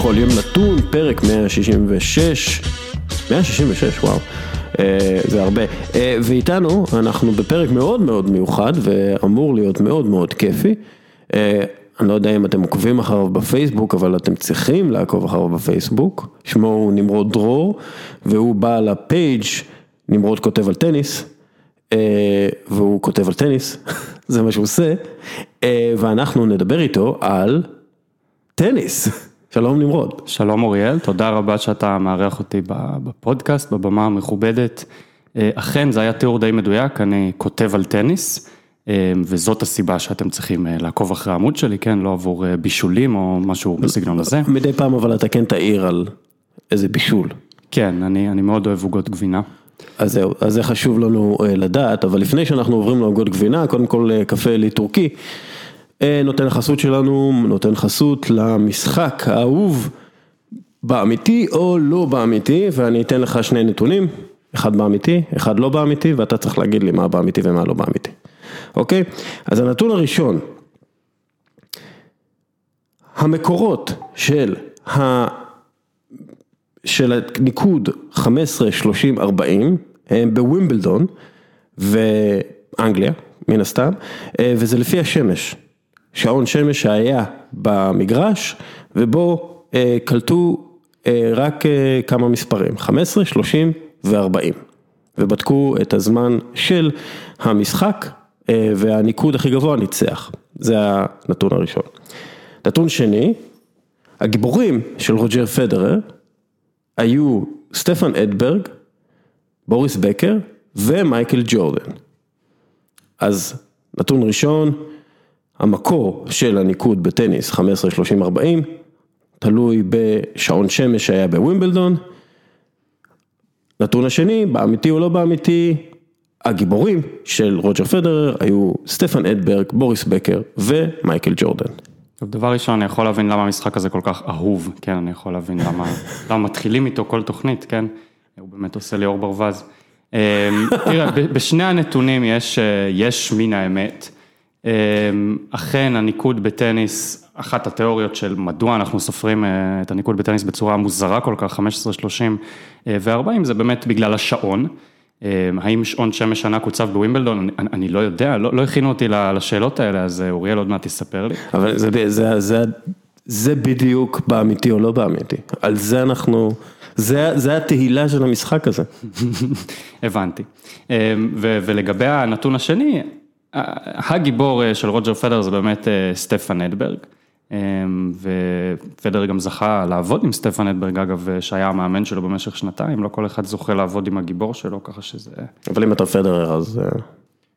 בכל יום נתון, פרק 166, 166, וואו, אה, זה הרבה. אה, ואיתנו, אנחנו בפרק מאוד מאוד מיוחד, ואמור להיות מאוד מאוד כיפי. אה, אני לא יודע אם אתם עוקבים אחריו בפייסבוק, אבל אתם צריכים לעקוב אחריו בפייסבוק. שמו הוא נמרוד דרור, והוא בא לפייג' נמרוד כותב על טניס, והוא כותב על טניס, זה מה שהוא עושה, ואנחנו נדבר איתו על טניס. שלום נמרוד. שלום אוריאל, תודה רבה שאתה מארח אותי בפודקאסט, בבמה המכובדת. אכן, זה היה תיאור די מדויק, אני כותב על טניס, וזאת הסיבה שאתם צריכים לעקוב אחרי העמוד שלי, כן, לא עבור בישולים או משהו בסגנון הזה. מדי פעם אבל אתה כן תעיר על איזה בישול. כן, אני, אני מאוד אוהב עוגות גבינה. אז זהו, אז זה חשוב לנו לדעת, אבל לפני שאנחנו עוברים לעוגות גבינה, קודם כל קפה לי טורקי. נותן החסות שלנו, נותן חסות למשחק האהוב באמיתי או לא באמיתי, ואני אתן לך שני נתונים, אחד באמיתי, אחד לא באמיתי, ואתה צריך להגיד לי מה באמיתי ומה לא באמיתי, אוקיי? אז הנתון הראשון, המקורות של ה... של הניקוד 15, 30, 40 הם בווימבלדון ואנגליה, מן הסתם, וזה לפי השמש. שעון שמש שהיה במגרש ובו קלטו רק כמה מספרים, 15, 30 ו-40 ובדקו את הזמן של המשחק והניקוד הכי גבוה ניצח, זה הנתון הראשון. נתון שני, הגיבורים של רוג'ר פדרר היו סטפן אדברג, בוריס בקר ומייקל ג'ורדן. אז נתון ראשון, המקור של הניקוד בטניס 15, 30, 40 תלוי בשעון שמש שהיה בווימבלדון. נתון השני, באמיתי או לא באמיתי, הגיבורים של רוג'ר פדרר היו סטפן אדברג, בוריס בקר ומייקל ג'ורדן. דבר ראשון, אני יכול להבין למה המשחק הזה כל כך אהוב, כן, אני יכול להבין למה, למה מתחילים איתו כל תוכנית, כן, הוא באמת עושה לי אור ברווז. תראה, בשני הנתונים יש, יש מן האמת. אכן הניקוד בטניס, אחת התיאוריות של מדוע אנחנו סופרים את הניקוד בטניס בצורה מוזרה כל כך, 15, 30 ו-40, זה באמת בגלל השעון. האם שעון שמש ענק הוצב בווימבלדון, אני, אני לא יודע, לא, לא הכינו אותי לשאלות האלה, אז אוריאל עוד מעט תספר לי. אבל זה, זה, זה, זה בדיוק באמיתי או לא באמיתי, על זה אנחנו, זה, זה התהילה של המשחק הזה. הבנתי. ו, ולגבי הנתון השני, הגיבור של רוג'ר פדר זה באמת סטפן אדברג, ופדר גם זכה לעבוד עם סטפן אדברג, אגב, שהיה המאמן שלו במשך שנתיים, לא כל אחד זוכה לעבוד עם הגיבור שלו, ככה שזה... אבל אם אתה פדרר אז...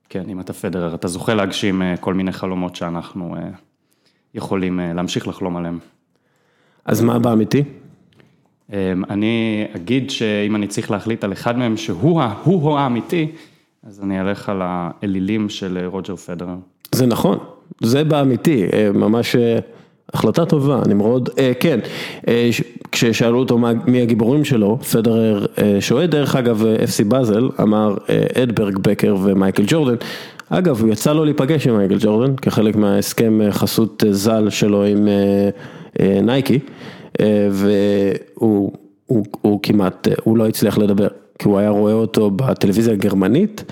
כן, אם אתה פדרר, אתה זוכה להגשים כל מיני חלומות שאנחנו יכולים להמשיך לחלום עליהם. אז מה באמיתי? אני אגיד שאם אני צריך להחליט על אחד מהם שהוא האמיתי, אז אני אלך על האלילים של רוג'ר פדרר. זה נכון, זה באמיתי, ממש החלטה טובה, נמרוד, כן, כששאלו אותו מי הגיבורים שלו, פדרר שועד, דרך אגב, אפסי באזל, אמר אדברג, בקר ומייקל ג'ורדן, אגב, הוא יצא לו להיפגש עם מייקל ג'ורדן, כחלק מההסכם חסות ז"ל שלו עם נייקי, והוא כמעט, הוא לא הצליח לדבר. כי הוא היה רואה אותו בטלוויזיה הגרמנית,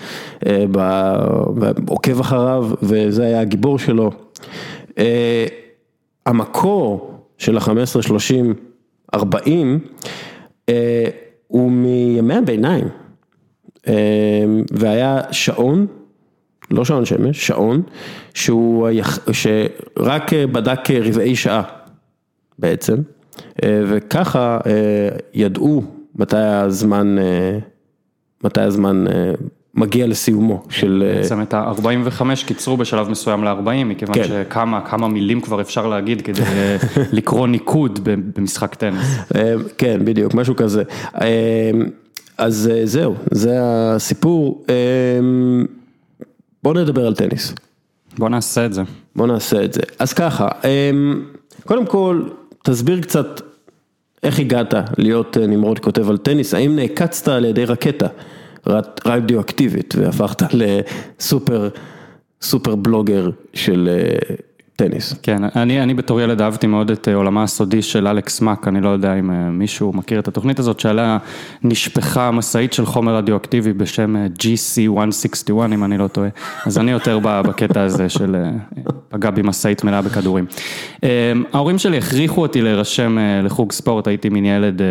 עוקב אחריו, וזה היה הגיבור שלו. המקור של ה-15, 30, 40, הוא מימי הביניים, והיה שעון, לא שעון שמש, שעון, שהוא, שרק בדק רבעי שעה בעצם, וככה ידעו מתי הזמן, מתי הזמן מגיע לסיומו של... בעצם את ה-45 קיצרו בשלב מסוים ל-40, מכיוון כן. שכמה כמה מילים כבר אפשר להגיד כדי לקרוא ניקוד במשחק טניס. כן, בדיוק, משהו כזה. אז זהו, זה הסיפור. בוא נדבר על טניס. בוא נעשה את זה. בוא נעשה את זה. אז ככה, קודם כל, תסביר קצת איך הגעת להיות נמרוד כותב על טניס, האם נעקצת על ידי רקטה? רדיואקטיבית והפכת לסופר סופר בלוגר של טניס. כן, אני, אני בתור ילד אהבתי מאוד את עולמה הסודי של אלכס מאק, אני לא יודע אם אה, מישהו מכיר את התוכנית הזאת, שעליה נשפכה משאית של חומר רדיואקטיבי בשם אה, GC161, אם אני לא טועה, אז אני יותר בקטע הזה של אה, פגע בי משאית מלאה בכדורים. ההורים שלי הכריחו אותי להירשם לחוג ספורט, הייתי מין ילד...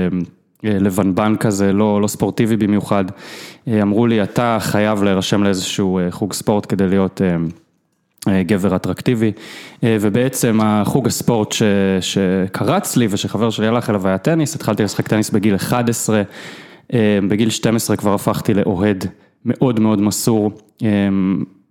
לבנבן כזה, לא, לא ספורטיבי במיוחד, אמרו לי, אתה חייב להירשם לאיזשהו חוג ספורט כדי להיות אה, גבר אטרקטיבי, אה, ובעצם החוג הספורט ש, שקרץ לי ושחבר שלי הלך אליו היה טניס, התחלתי לשחק טניס בגיל 11, אה, בגיל 12 כבר הפכתי לאוהד מאוד מאוד מסור,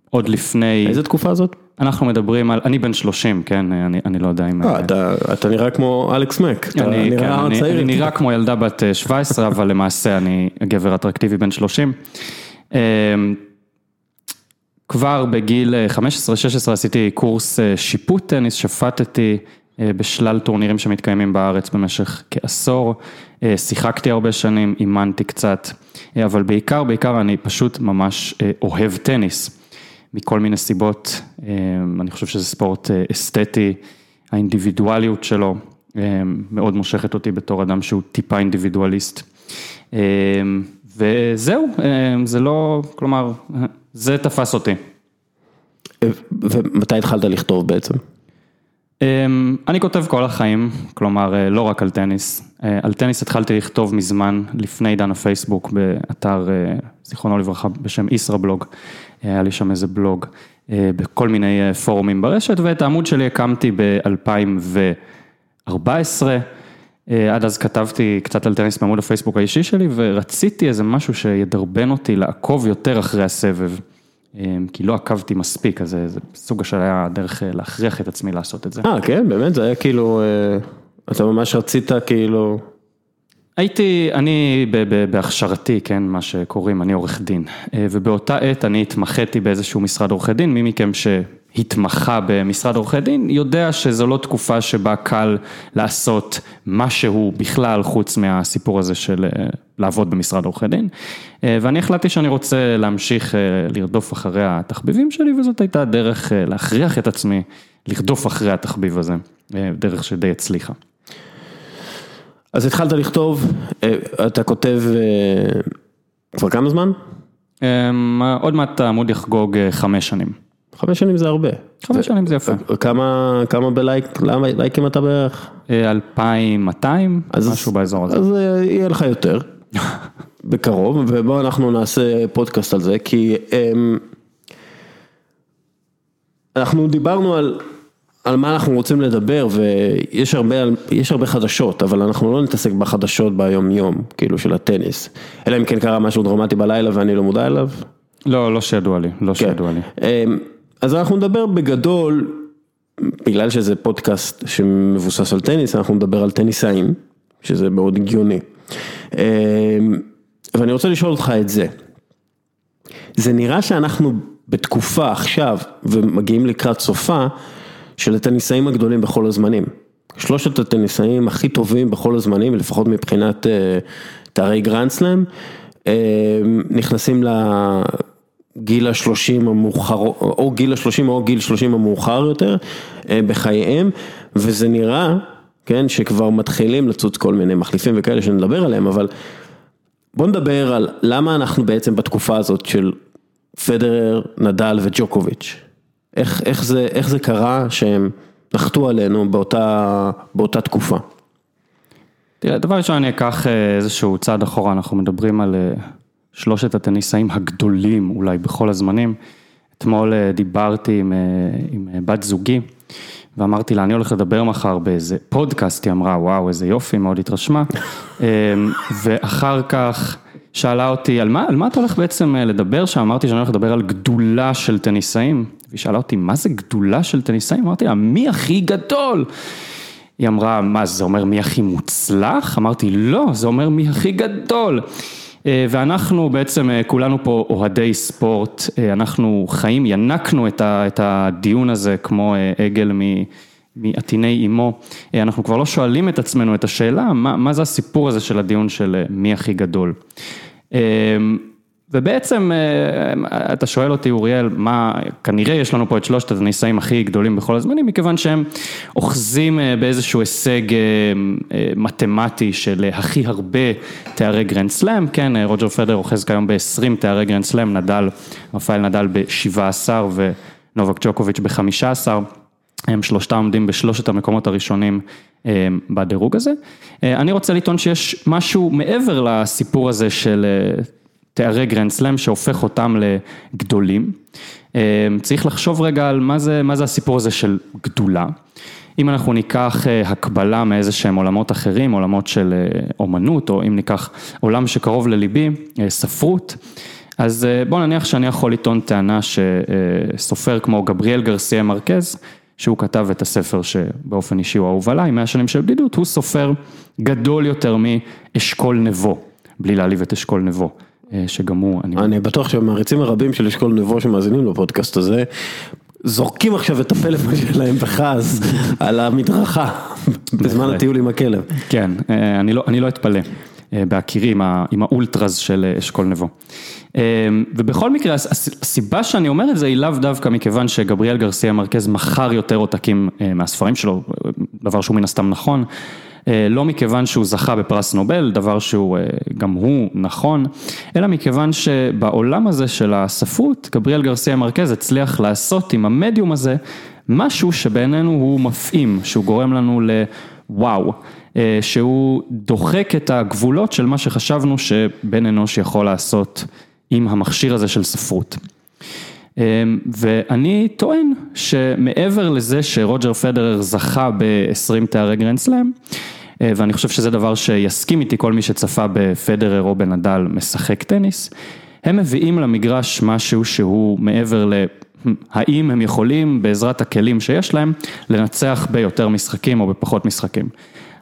עוד לפני... איזה תקופה זאת? אנחנו מדברים על, אני בן 30, כן, אני, אני לא יודע אם... אה, אתה, אתה נראה כמו אלכס מק, אתה אני, נראה כן, אני, צעיר. אני נראה כמו ילדה בת 17, אבל למעשה אני גבר אטרקטיבי בן 30. כבר בגיל 15-16 אה, עשיתי קורס אה, שיפוט טניס, שפטתי אה, בשלל טורנירים שמתקיימים בארץ במשך כעשור, שיחקתי הרבה שנים, אימנתי קצת, אבל בעיקר, בעיקר אני פשוט ממש אוהב טניס, מכל מיני סיבות, אני חושב שזה ספורט אסתטי, האינדיבידואליות שלו מאוד מושכת אותי בתור אדם שהוא טיפה אינדיבידואליסט. וזהו, זה לא, כלומר, זה תפס אותי. ומתי התחלת לכתוב בעצם? אמ, אני כותב כל החיים, כלומר אה, לא רק על טניס, אה, על טניס התחלתי לכתוב מזמן, לפני עידן הפייסבוק, באתר, אה, זיכרונו לברכה, בשם ישראבלוג, היה לי שם איזה בלוג, בכל מיני פורומים ברשת, ואת העמוד שלי הקמתי ב-2014. עד אז כתבתי קצת על טניס בעמוד הפייסבוק האישי שלי, ורציתי איזה משהו שידרבן אותי לעקוב יותר אחרי הסבב. אמ, כי לא עקבתי מספיק, אז זה סוג של היה דרך אה, להכריח את עצמי לעשות את זה. אה, כן, באמת, זה היה כאילו, אה, אתה ממש רצית כאילו... הייתי, אני בהכשרתי, כן, מה שקוראים, אני עורך דין, אה, ובאותה עת אני התמחיתי באיזשהו משרד עורכי דין, מי מכם ש... התמחה במשרד עורכי דין, יודע שזו לא תקופה שבה קל לעשות משהו בכלל חוץ מהסיפור הזה של אה, לעבוד במשרד עורכי דין. אה, ואני החלטתי שאני רוצה להמשיך אה, לרדוף אחרי התחביבים שלי, וזאת הייתה דרך להכריח את עצמי לרדוף אחרי התחביב הזה, דרך שדי הצליחה. אז התחלת לכתוב, אתה כותב כבר כמה זמן? עוד מעט העמוד יחגוג חמש שנים. חמש שנים זה הרבה. חמש שנים זה יפה. כמה, כמה בלייק, למה לייקים אתה בערך? 2,200, אה, משהו באזור הזה. אז אה, יהיה לך יותר, בקרוב, ובואו אנחנו נעשה פודקאסט על זה, כי אמ, אנחנו דיברנו על, על מה אנחנו רוצים לדבר, ויש הרבה, הרבה חדשות, אבל אנחנו לא נתעסק בחדשות ביום יום, כאילו של הטניס. אלא אם כן קרה משהו דרמטי בלילה ואני לא מודע אליו. לא, לא שידוע לי, לא כן. שידוע לי. אמ, אז אנחנו נדבר בגדול, בגלל שזה פודקאסט שמבוסס על טניס, אנחנו נדבר על טניסאים, שזה מאוד הגיוני. אמ, ואני רוצה לשאול אותך את זה. זה נראה שאנחנו בתקופה עכשיו, ומגיעים לקראת סופה, של הטניסאים הגדולים בכל הזמנים. שלושת הטניסאים הכי טובים בכל הזמנים, לפחות מבחינת uh, תארי גרנדסלאם, uh, נכנסים גיל השלושים המאוחר, או גיל השלושים או גיל שלושים המאוחר יותר אה, בחייהם, וזה נראה, כן, שכבר מתחילים לצוץ כל מיני מחליפים וכאלה שנדבר עליהם, אבל בוא נדבר על למה אנחנו בעצם בתקופה הזאת של פדרר, נדל וג'וקוביץ'. איך, איך, זה, איך זה קרה שהם נחתו עלינו באותה, באותה תקופה? תראה, דבר ראשון אני אקח אה, איזשהו צעד אחורה, אנחנו מדברים על אה, שלושת הטניסאים הגדולים אולי בכל הזמנים. אתמול אה, דיברתי עם, אה, עם אה, בת זוגי ואמרתי לה, אני הולך לדבר מחר באיזה פודקאסט, היא אמרה, וואו, איזה יופי, מאוד התרשמה. ואחר כך שאלה אותי, על מה, על מה אתה הולך בעצם לדבר שם? אמרתי שאני הולך לדבר על גדולה של טניסאים. והיא שאלה אותי, מה זה גדולה של טניסאים? אמרתי לה, מי הכי גדול? היא אמרה, מה, זה אומר מי הכי מוצלח? אמרתי, לא, זה אומר מי הכי גדול. אה, ואנחנו בעצם אה, כולנו פה אוהדי ספורט, אה, אנחנו חיים, ינקנו את הדיון הזה כמו עגל מעטיני אמו, אנחנו כבר לא שואלים את עצמנו את השאלה, מה, מה זה הסיפור הזה של הדיון של מי הכי גדול. ובעצם אה, אתה שואל אותי אוריאל, מה, כנראה יש לנו פה את שלושת הטניסאים הכי גדולים בכל הזמנים, מכיוון שהם אוחזים אה, באיזשהו הישג מתמטי של הכי הרבה תארי גרנד סלאם, כן, רוג'ר פדרר אוחז כיום ב-20 תארי גרנד סלאם, נדל, רפאל נדל ב-17 ונובק ג'וקוביץ' ב-15. הם שלושתם עומדים בשלושת המקומות הראשונים בדירוג הזה. אני רוצה לטעון שיש משהו מעבר לסיפור הזה של תארי גרנד סלאם שהופך אותם לגדולים. אה, צריך לחשוב רגע על מה זה, מה זה הסיפור הזה של גדולה. אם אנחנו ניקח אה, הקבלה מאיזה שהם עולמות אחרים, עולמות של אה, אומנות, או אם ניקח עולם שקרוב לליבי, ספרות, אז בוא נניח שאני יכול לטעון טענה שסופר כמו גבריאל גרסיה מרקז, שהוא כתב את הספר שבאופן אישי הוא אהוב עליי, 100 שנים של בדידות, הוא סופר גדול יותר מאשכול נבו, בלי להעליב את אשכול נבו. אה, שגם הוא, אני... אני בטוח שהמעריצים הרבים של אשכול נבו שמאזינים לפודקאסט הזה, זורקים עכשיו את הפלאפון שלהם בכעס על המדרכה בזמן הטיול עם הכלב. כן, אה, אני לא, אני לא אתפלא. אה, בהכירי עם האולטרז של אשכול נבו. ובכל מקרה, הסיבה שאני אומר את זה היא לאו דווקא מכיוון שגבריאל גרסיה מרכז מכר יותר עותקים מהספרים שלו, דבר שהוא מן הסתם נכון. אה, לא מכיוון שהוא זכה בפרס נובל, דבר שהוא אה, גם הוא נכון, אלא מכיוון שבעולם הזה של הספרות, גבריאל גרסיה מרכז הצליח לעשות עם המדיום הזה משהו שבעינינו הוא מפעים, שהוא גורם לנו לוואו, אה, שהוא דוחק את הגבולות של מה שחשבנו שבן אנוש יכול לעשות עם המכשיר הזה של ספרות. ואני טוען שמעבר לזה שרוג'ר פדרר זכה ב-20 תארי גרנד סלאם, ואני חושב שזה דבר שיסכים איתי כל מי שצפה בפדרר או בנדל משחק טניס, הם מביאים למגרש משהו שהוא מעבר ל... האם הם יכולים בעזרת הכלים שיש להם לנצח ביותר משחקים או בפחות משחקים.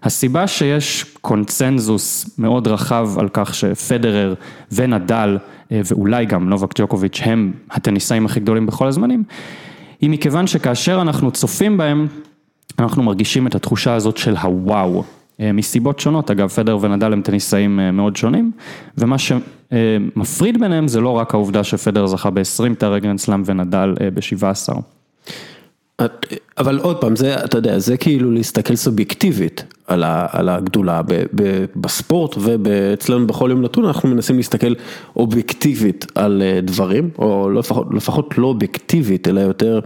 הסיבה שיש קונצנזוס מאוד רחב על כך שפדרר ונדל אה, ואולי גם נובק ג'וקוביץ' הם הטניסאים הכי גדולים בכל הזמנים, היא מכיוון שכאשר אנחנו צופים בהם, אנחנו מרגישים את התחושה הזאת של הוואו, אה, מסיבות שונות, אגב פדרר ונדל הם טניסאים אה, מאוד שונים, ומה שמפריד ביניהם זה לא רק העובדה שפדרר זכה ב-20 תארי גרנד סלאם ונדל אה, ב-17. אבל עוד פעם, זה, אתה יודע, זה כאילו להסתכל סובייקטיבית על, ה, על הגדולה. ב, ב, בספורט ואצלנו בכל יום נתון אנחנו מנסים להסתכל אובייקטיבית על דברים, או לפחות, לפחות לא אובייקטיבית, אלא יותר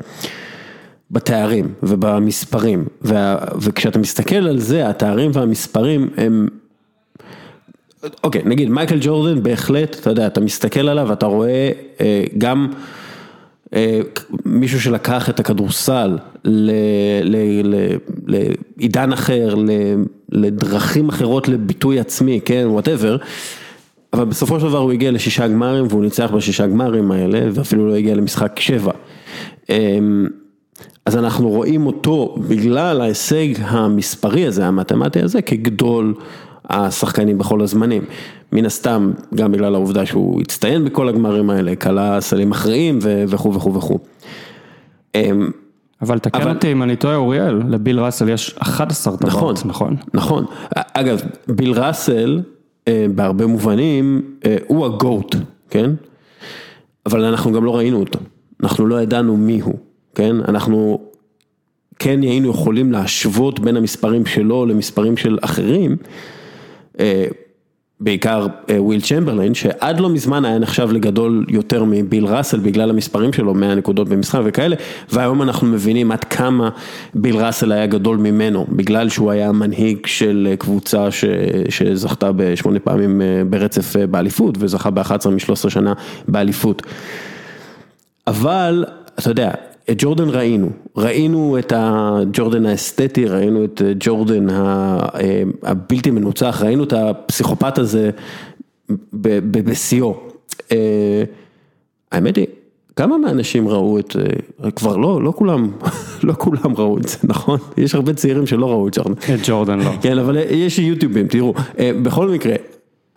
בתארים ובמספרים, וה, וכשאתה מסתכל על זה, התארים והמספרים הם, אוקיי, נגיד מייקל ג'ורדן בהחלט, אתה יודע, אתה מסתכל עליו ואתה רואה אה, גם אה, מישהו שלקח את הכדורסל לעידן אחר, לדרכים אחרות לביטוי עצמי, כן, וואטאבר. אבל בסופו של דבר הוא הגיע לשישה גמרים והוא ניצח בשישה גמרים האלה ואפילו לא הגיע למשחק שבע. אז אנחנו רואים אותו בגלל ההישג המספרי הזה, המתמטי הזה, כגדול השחקנים בכל הזמנים. מן הסתם, גם בגלל העובדה שהוא הצטיין בכל הגמרים האלה, כלה סלים מכריעים וכו' וכו' וכו'. אמ, אבל תקן אותי אם אני טועה אוריאל, לביל ראסל יש 11 טבעות, נכון? נכון, נכון. אגב, ביל ראסל, אה, בהרבה מובנים, אה, הוא הגוט, כן? אבל אנחנו גם לא ראינו אותו, אנחנו לא ידענו מי הוא. כן, אנחנו כן היינו יכולים להשוות בין המספרים שלו למספרים של אחרים, אה, בעיקר אה, ווילט צ'מברליין, שעד לא מזמן היה נחשב לגדול יותר מביל ראסל בגלל המספרים שלו, 100 נקודות במשחק וכאלה, והיום אנחנו מבינים עד כמה ביל ראסל היה גדול ממנו, בגלל שהוא היה מנהיג של קבוצה ש, שזכתה בשמונה פעמים אה, ברצף באליפות, וזכה ב-11 מ-13 שנה באליפות. אבל, אתה יודע, את ג'ורדן ראינו, ראינו את הג'ורדן האסתטי, ראינו את ג'ורדן אה, הבלתי מנוצח, ראינו את הפסיכופת הזה בשיאו. אה, האמת היא, כמה מהאנשים ראו את, אה, כבר לא, לא כולם, לא כולם ראו את זה, נכון? יש הרבה צעירים שלא ראו את ג'ורדן. את ג'ורדן לא. כן, אבל יש יוטיובים, תראו, בכל מקרה.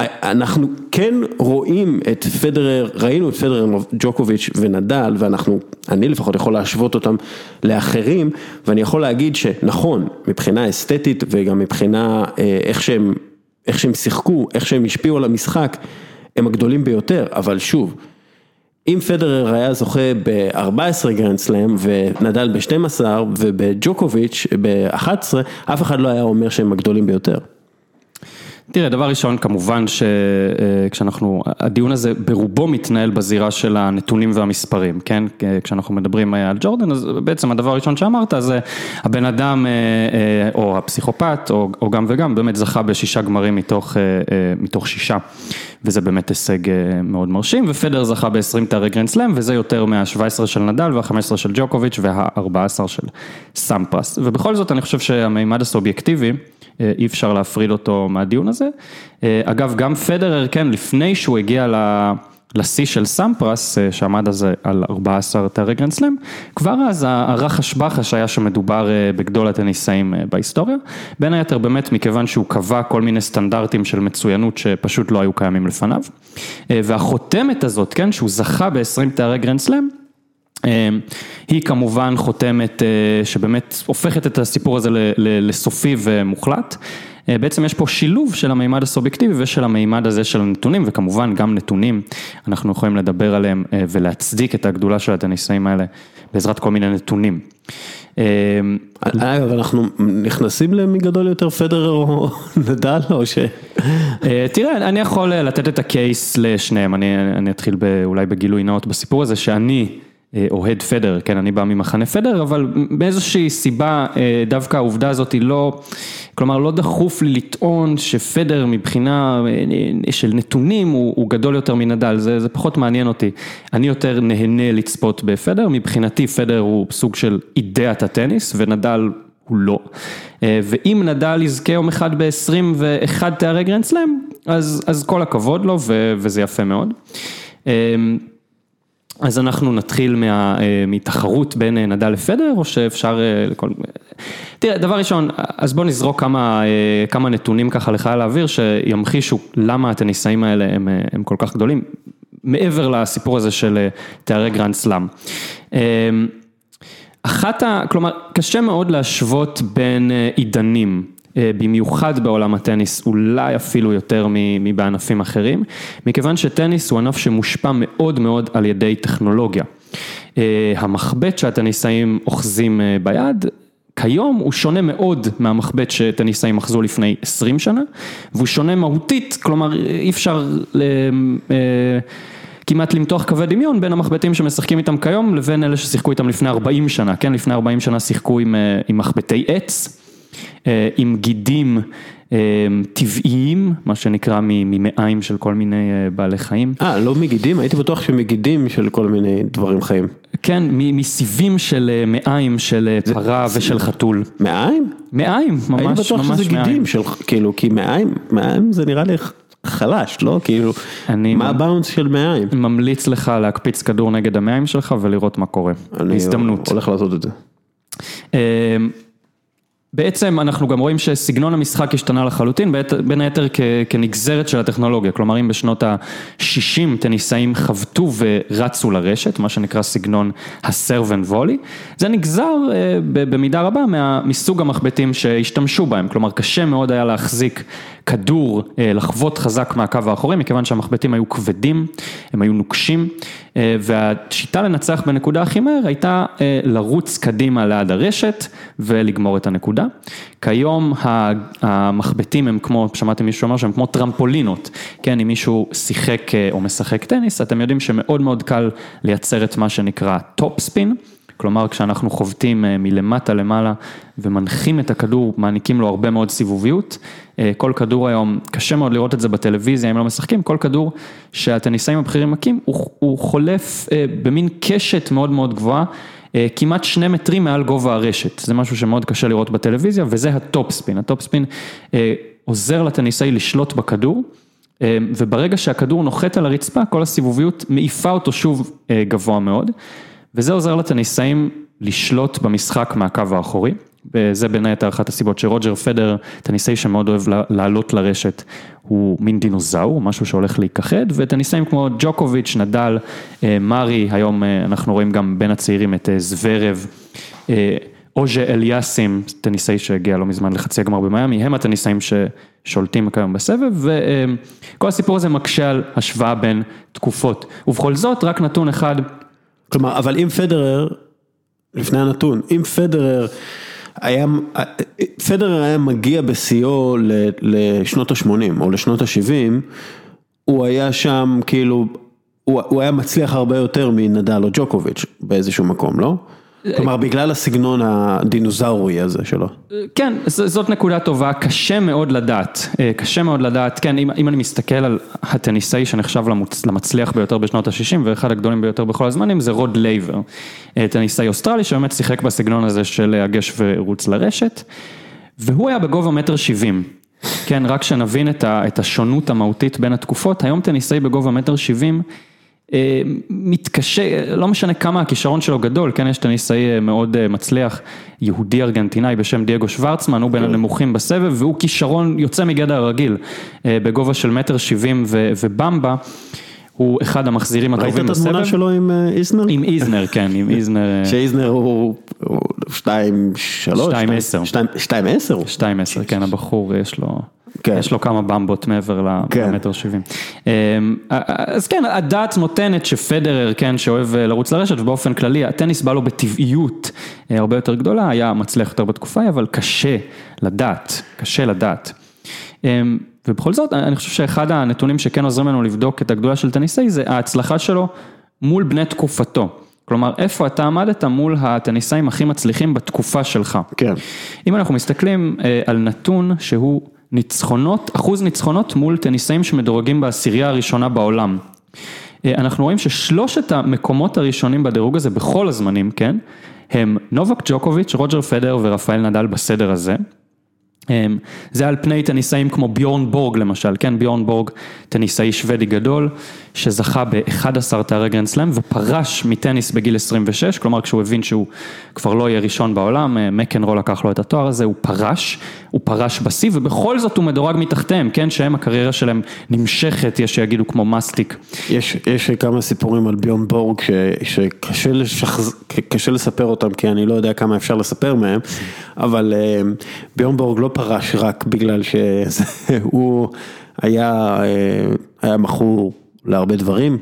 אנחנו כן רואים את פדרר, ראינו את פדרר, ג'וקוביץ' ונדל, ואנחנו, אני לפחות יכול להשוות אותם לאחרים, ואני יכול להגיד שנכון, מבחינה אסתטית וגם מבחינה אה, איך שהם, איך שהם שיחקו, איך שהם השפיעו על המשחק, הם הגדולים ביותר, אבל שוב, אם פדרר היה זוכה ב-14 גרנד סלאם ונדל ב-12 וג'וקוביץ' ב-11, אף אחד לא היה אומר שהם הגדולים ביותר. תראה, דבר ראשון, כמובן שכשאנחנו, הדיון הזה ברובו מתנהל בזירה של הנתונים והמספרים, כן? כשאנחנו מדברים על ג'ורדן, אז בעצם הדבר הראשון שאמרת זה הבן אדם או הפסיכופת או, או גם וגם באמת זכה בשישה גמרים מתוך, מתוך שישה, וזה באמת הישג מאוד מרשים, ופדרר זכה ב-20 תארי גרנד סלאם, וזה יותר מה-17 של נדל וה-15 של ג'וקוביץ' וה-14 של סמפרס, ובכל זאת אני חושב שהמימד הסובייקטיבי, אי אפשר להפריד אותו מהדיון הזה. אגב, גם פדרר, כן, לפני שהוא הגיע לשיא של סמפרס, שעמד אז על 14 תארי גרנד סלאם, כבר אז הרחש בחש היה שמדובר בגדול הטניסאים בהיסטוריה, בין היתר באמת מכיוון שהוא קבע כל מיני סטנדרטים של מצוינות שפשוט לא היו קיימים לפניו, והחותמת הזאת, כן, שהוא זכה ב-20 תארי גרנד סלאם, היא כמובן חותמת שבאמת הופכת את הסיפור הזה לסופי ומוחלט. בעצם יש פה שילוב של המימד הסובייקטיבי ושל המימד הזה של הנתונים וכמובן גם נתונים, אנחנו יכולים לדבר עליהם ולהצדיק את הגדולה של הטניסאים האלה בעזרת כל מיני נתונים. אגב, אנחנו נכנסים למי גדול יותר פדרר או נדל או ש... תראה, אני יכול לתת את הקייס לשניהם, אני אתחיל אולי בגילוי נאות בסיפור הזה שאני אוהד פדר, כן, אני בא ממחנה פדר, אבל באיזושהי סיבה דווקא העובדה הזאת היא לא, כלומר לא דחוף לי לטעון שפדר מבחינה של נתונים הוא גדול יותר מנדל, זה פחות מעניין אותי, אני יותר נהנה לצפות בפדרר, מבחינתי פדרר הוא סוג של אידאת הטניס ונדל הוא לא, ואם נדל יזכה יום אחד ב-21 תארי גרנד סלאם, אז כל הכבוד לו וזה יפה מאוד. אז אנחנו נתחיל מתחרות בין נדל לפדרר, או שאפשר לכל... תראה, דבר ראשון, אז בוא נזרוק כמה נתונים ככה לחלל האוויר, שימחישו למה הטניסאים האלה הם כל כך גדולים, מעבר לסיפור הזה של תארי גרנד סלאם. אחת ה... כלומר, קשה מאוד להשוות בין עידנים. במיוחד בעולם הטניס, אולי אפילו יותר מבענפים אחרים, מכיוון שטניס הוא ענף שמושפע מאוד מאוד על ידי טכנולוגיה. המחבט שהטניסאים אוחזים ביד, כיום הוא שונה מאוד מהמחבט שטניסאים אחזו לפני 20 שנה, והוא שונה מהותית, כלומר אי אפשר כמעט למתוח קווי דמיון בין המחבטים שמשחקים איתם כיום לבין אלה ששיחקו איתם לפני 40 שנה, כן, לפני 40 שנה שיחקו עם מחבטי עץ. עם גידים טבעיים, מה שנקרא ממעיים של כל מיני בעלי חיים. אה, לא מגידים? הייתי בטוח שמגידים של כל מיני דברים חיים. כן, מסיבים של מעיים של פרה ושל חתול. מעיים? מעיים, ממש ממש מעיים. הייתי בטוח שזה גידים של, כאילו, כי מעיים, מעיים זה נראה לי חלש, לא? כאילו, מה הבאונס של מעיים? ממליץ לך להקפיץ כדור נגד המעיים שלך ולראות מה קורה. הזדמנות. אני הולך לעשות את זה. בעצם אנחנו גם רואים שסגנון המשחק השתנה לחלוטין, בין היתר כנגזרת של הטכנולוגיה, כלומר אם בשנות ה-60 טניסאים חבטו ורצו לרשת, מה שנקרא סגנון ה serve and volley, זה נגזר במידה רבה מסוג המחבטים שהשתמשו בהם, כלומר קשה מאוד היה להחזיק כדור לחבוט חזק מהקו האחורי, מכיוון שהמחבטים היו כבדים, הם היו נוקשים, והשיטה לנצח בנקודה הכי מהר הייתה לרוץ קדימה ליד הרשת ולגמור את הנקודה. כיום המחבטים הם כמו, שמעתם מישהו אומר שהם כמו טרמפולינות, כן, אם מישהו שיחק או משחק טניס, אתם יודעים שמאוד מאוד קל לייצר את מה שנקרא top spin. כלומר כשאנחנו חובטים מלמטה למעלה ומנחים את הכדור, מעניקים לו הרבה מאוד סיבוביות, כל כדור היום, קשה מאוד לראות את זה בטלוויזיה אם לא משחקים, כל כדור שהטניסאים הבכירים מכים הוא, הוא חולף במין קשת מאוד מאוד גבוהה, כמעט שני מטרים מעל גובה הרשת, זה משהו שמאוד קשה לראות בטלוויזיה וזה ה top spin, ה top spin עוזר לטניסאי לשלוט בכדור. וברגע שהכדור נוחת על הרצפה, כל הסיבוביות מעיפה אותו שוב גבוה מאוד. וזה עוזר לטניסאים לשלוט במשחק מהקו האחורי, וזה בין היתר אחת הסיבות שרוג'ר פדר, טניסאי שמאוד אוהב לעלות לרשת, הוא מין דינוזאור, משהו שהולך להיכחד, וטניסאים כמו ג'וקוביץ', נדל, מארי, היום אנחנו רואים גם בין הצעירים את זוורב, אוז'ה אליאסים, טניסאי שהגיע לא מזמן לחצי הגמר במיאמי, הם הטניסאים ששולטים כיום בסבב, וכל הסיפור הזה מקשה על השוואה בין תקופות. ובכל זאת, רק נתון אחד. כלומר, אבל אם פדרר, לפני הנתון, אם פדרר היה, פדרר היה מגיע בשיאו לשנות ה-80 או לשנות ה-70, הוא היה שם כאילו, הוא, הוא היה מצליח הרבה יותר מנדל או ג'וקוביץ' באיזשהו מקום, לא? כלומר, בגלל הסגנון הדינוזאורי הזה שלו. כן, זאת נקודה טובה, קשה מאוד לדעת, קשה מאוד לדעת, כן, אם, אם אני מסתכל על הטניסאי שנחשב למצליח ביותר בשנות ה-60 ואחד הגדולים ביותר בכל הזמנים זה רוד לייבר, טניסאי אוסטרלי שבאמת שיחק בסגנון הזה של הגש ורוץ לרשת, והוא היה בגובה מטר שבעים. כן, רק שנבין את השונות המהותית בין התקופות, היום טניסאי בגובה מטר שבעים, מתקשה, לא משנה כמה הכישרון שלו גדול, כן, יש טניסאי מאוד מצליח, יהודי ארגנטינאי בשם דייגו שוורצמן, הוא בין הנמוכים בסבב, והוא כישרון יוצא מגדר הרגיל, בגובה של מטר שבעים ובמבה. הוא אחד המחזירים הטובים בסבב. ראית את התמונה שלו עם איזנר? עם איזנר, כן, עם איזנר. שאיזנר הוא 2, 3, 2, 10. 2, 10? 2, 10, כן, הבחור יש לו. כן. יש לו כמה במבות מעבר כן. למטר שבעים. אז כן, הדת נותנת שפדרר, כן, שאוהב לרוץ לרשת, ובאופן כללי הטניס בא לו בטבעיות הרבה יותר גדולה, היה מצליח יותר בתקופה, אבל קשה לדעת, קשה לדעת. ובכל זאת, אני חושב שאחד הנתונים שכן עוזרים לנו לבדוק את הגדולה של טניסאי, זה ההצלחה שלו מול בני תקופתו. כלומר, איפה אתה עמדת מול הטניסאים הכי מצליחים בתקופה שלך. כן. אם אנחנו מסתכלים על נתון שהוא ניצחונות, אחוז ניצחונות מול טניסאים שמדורגים בעשירייה הראשונה בעולם. אנחנו רואים ששלושת המקומות הראשונים בדירוג הזה בכל הזמנים, כן, הם נובק ג'וקוביץ', רוג'ר פדרר ורפאל נדל בסדר הזה. זה על פני טניסאים כמו ביורן בורג למשל, כן, ביורן בורג, טניסאי שוודי גדול, שזכה ב-11 תארי גרנד סלאם ופרש מטניס בגיל 26, כלומר כשהוא הבין שהוא כבר לא יהיה ראשון בעולם, מקנרו לקח לו את התואר הזה, הוא פרש, הוא פרש בשיא ובכל זאת הוא מדורג מתחתיהם, כן, שהם הקריירה שלהם נמשכת, יש שיגידו כמו מסטיק. יש, יש כמה סיפורים על ביורן בורג ש, שקשה לשחז, לספר אותם, כי אני לא יודע כמה אפשר לספר מהם, אבל ביורן בורג לא פרש רק בגלל שהוא היה, היה מכור להרבה דברים,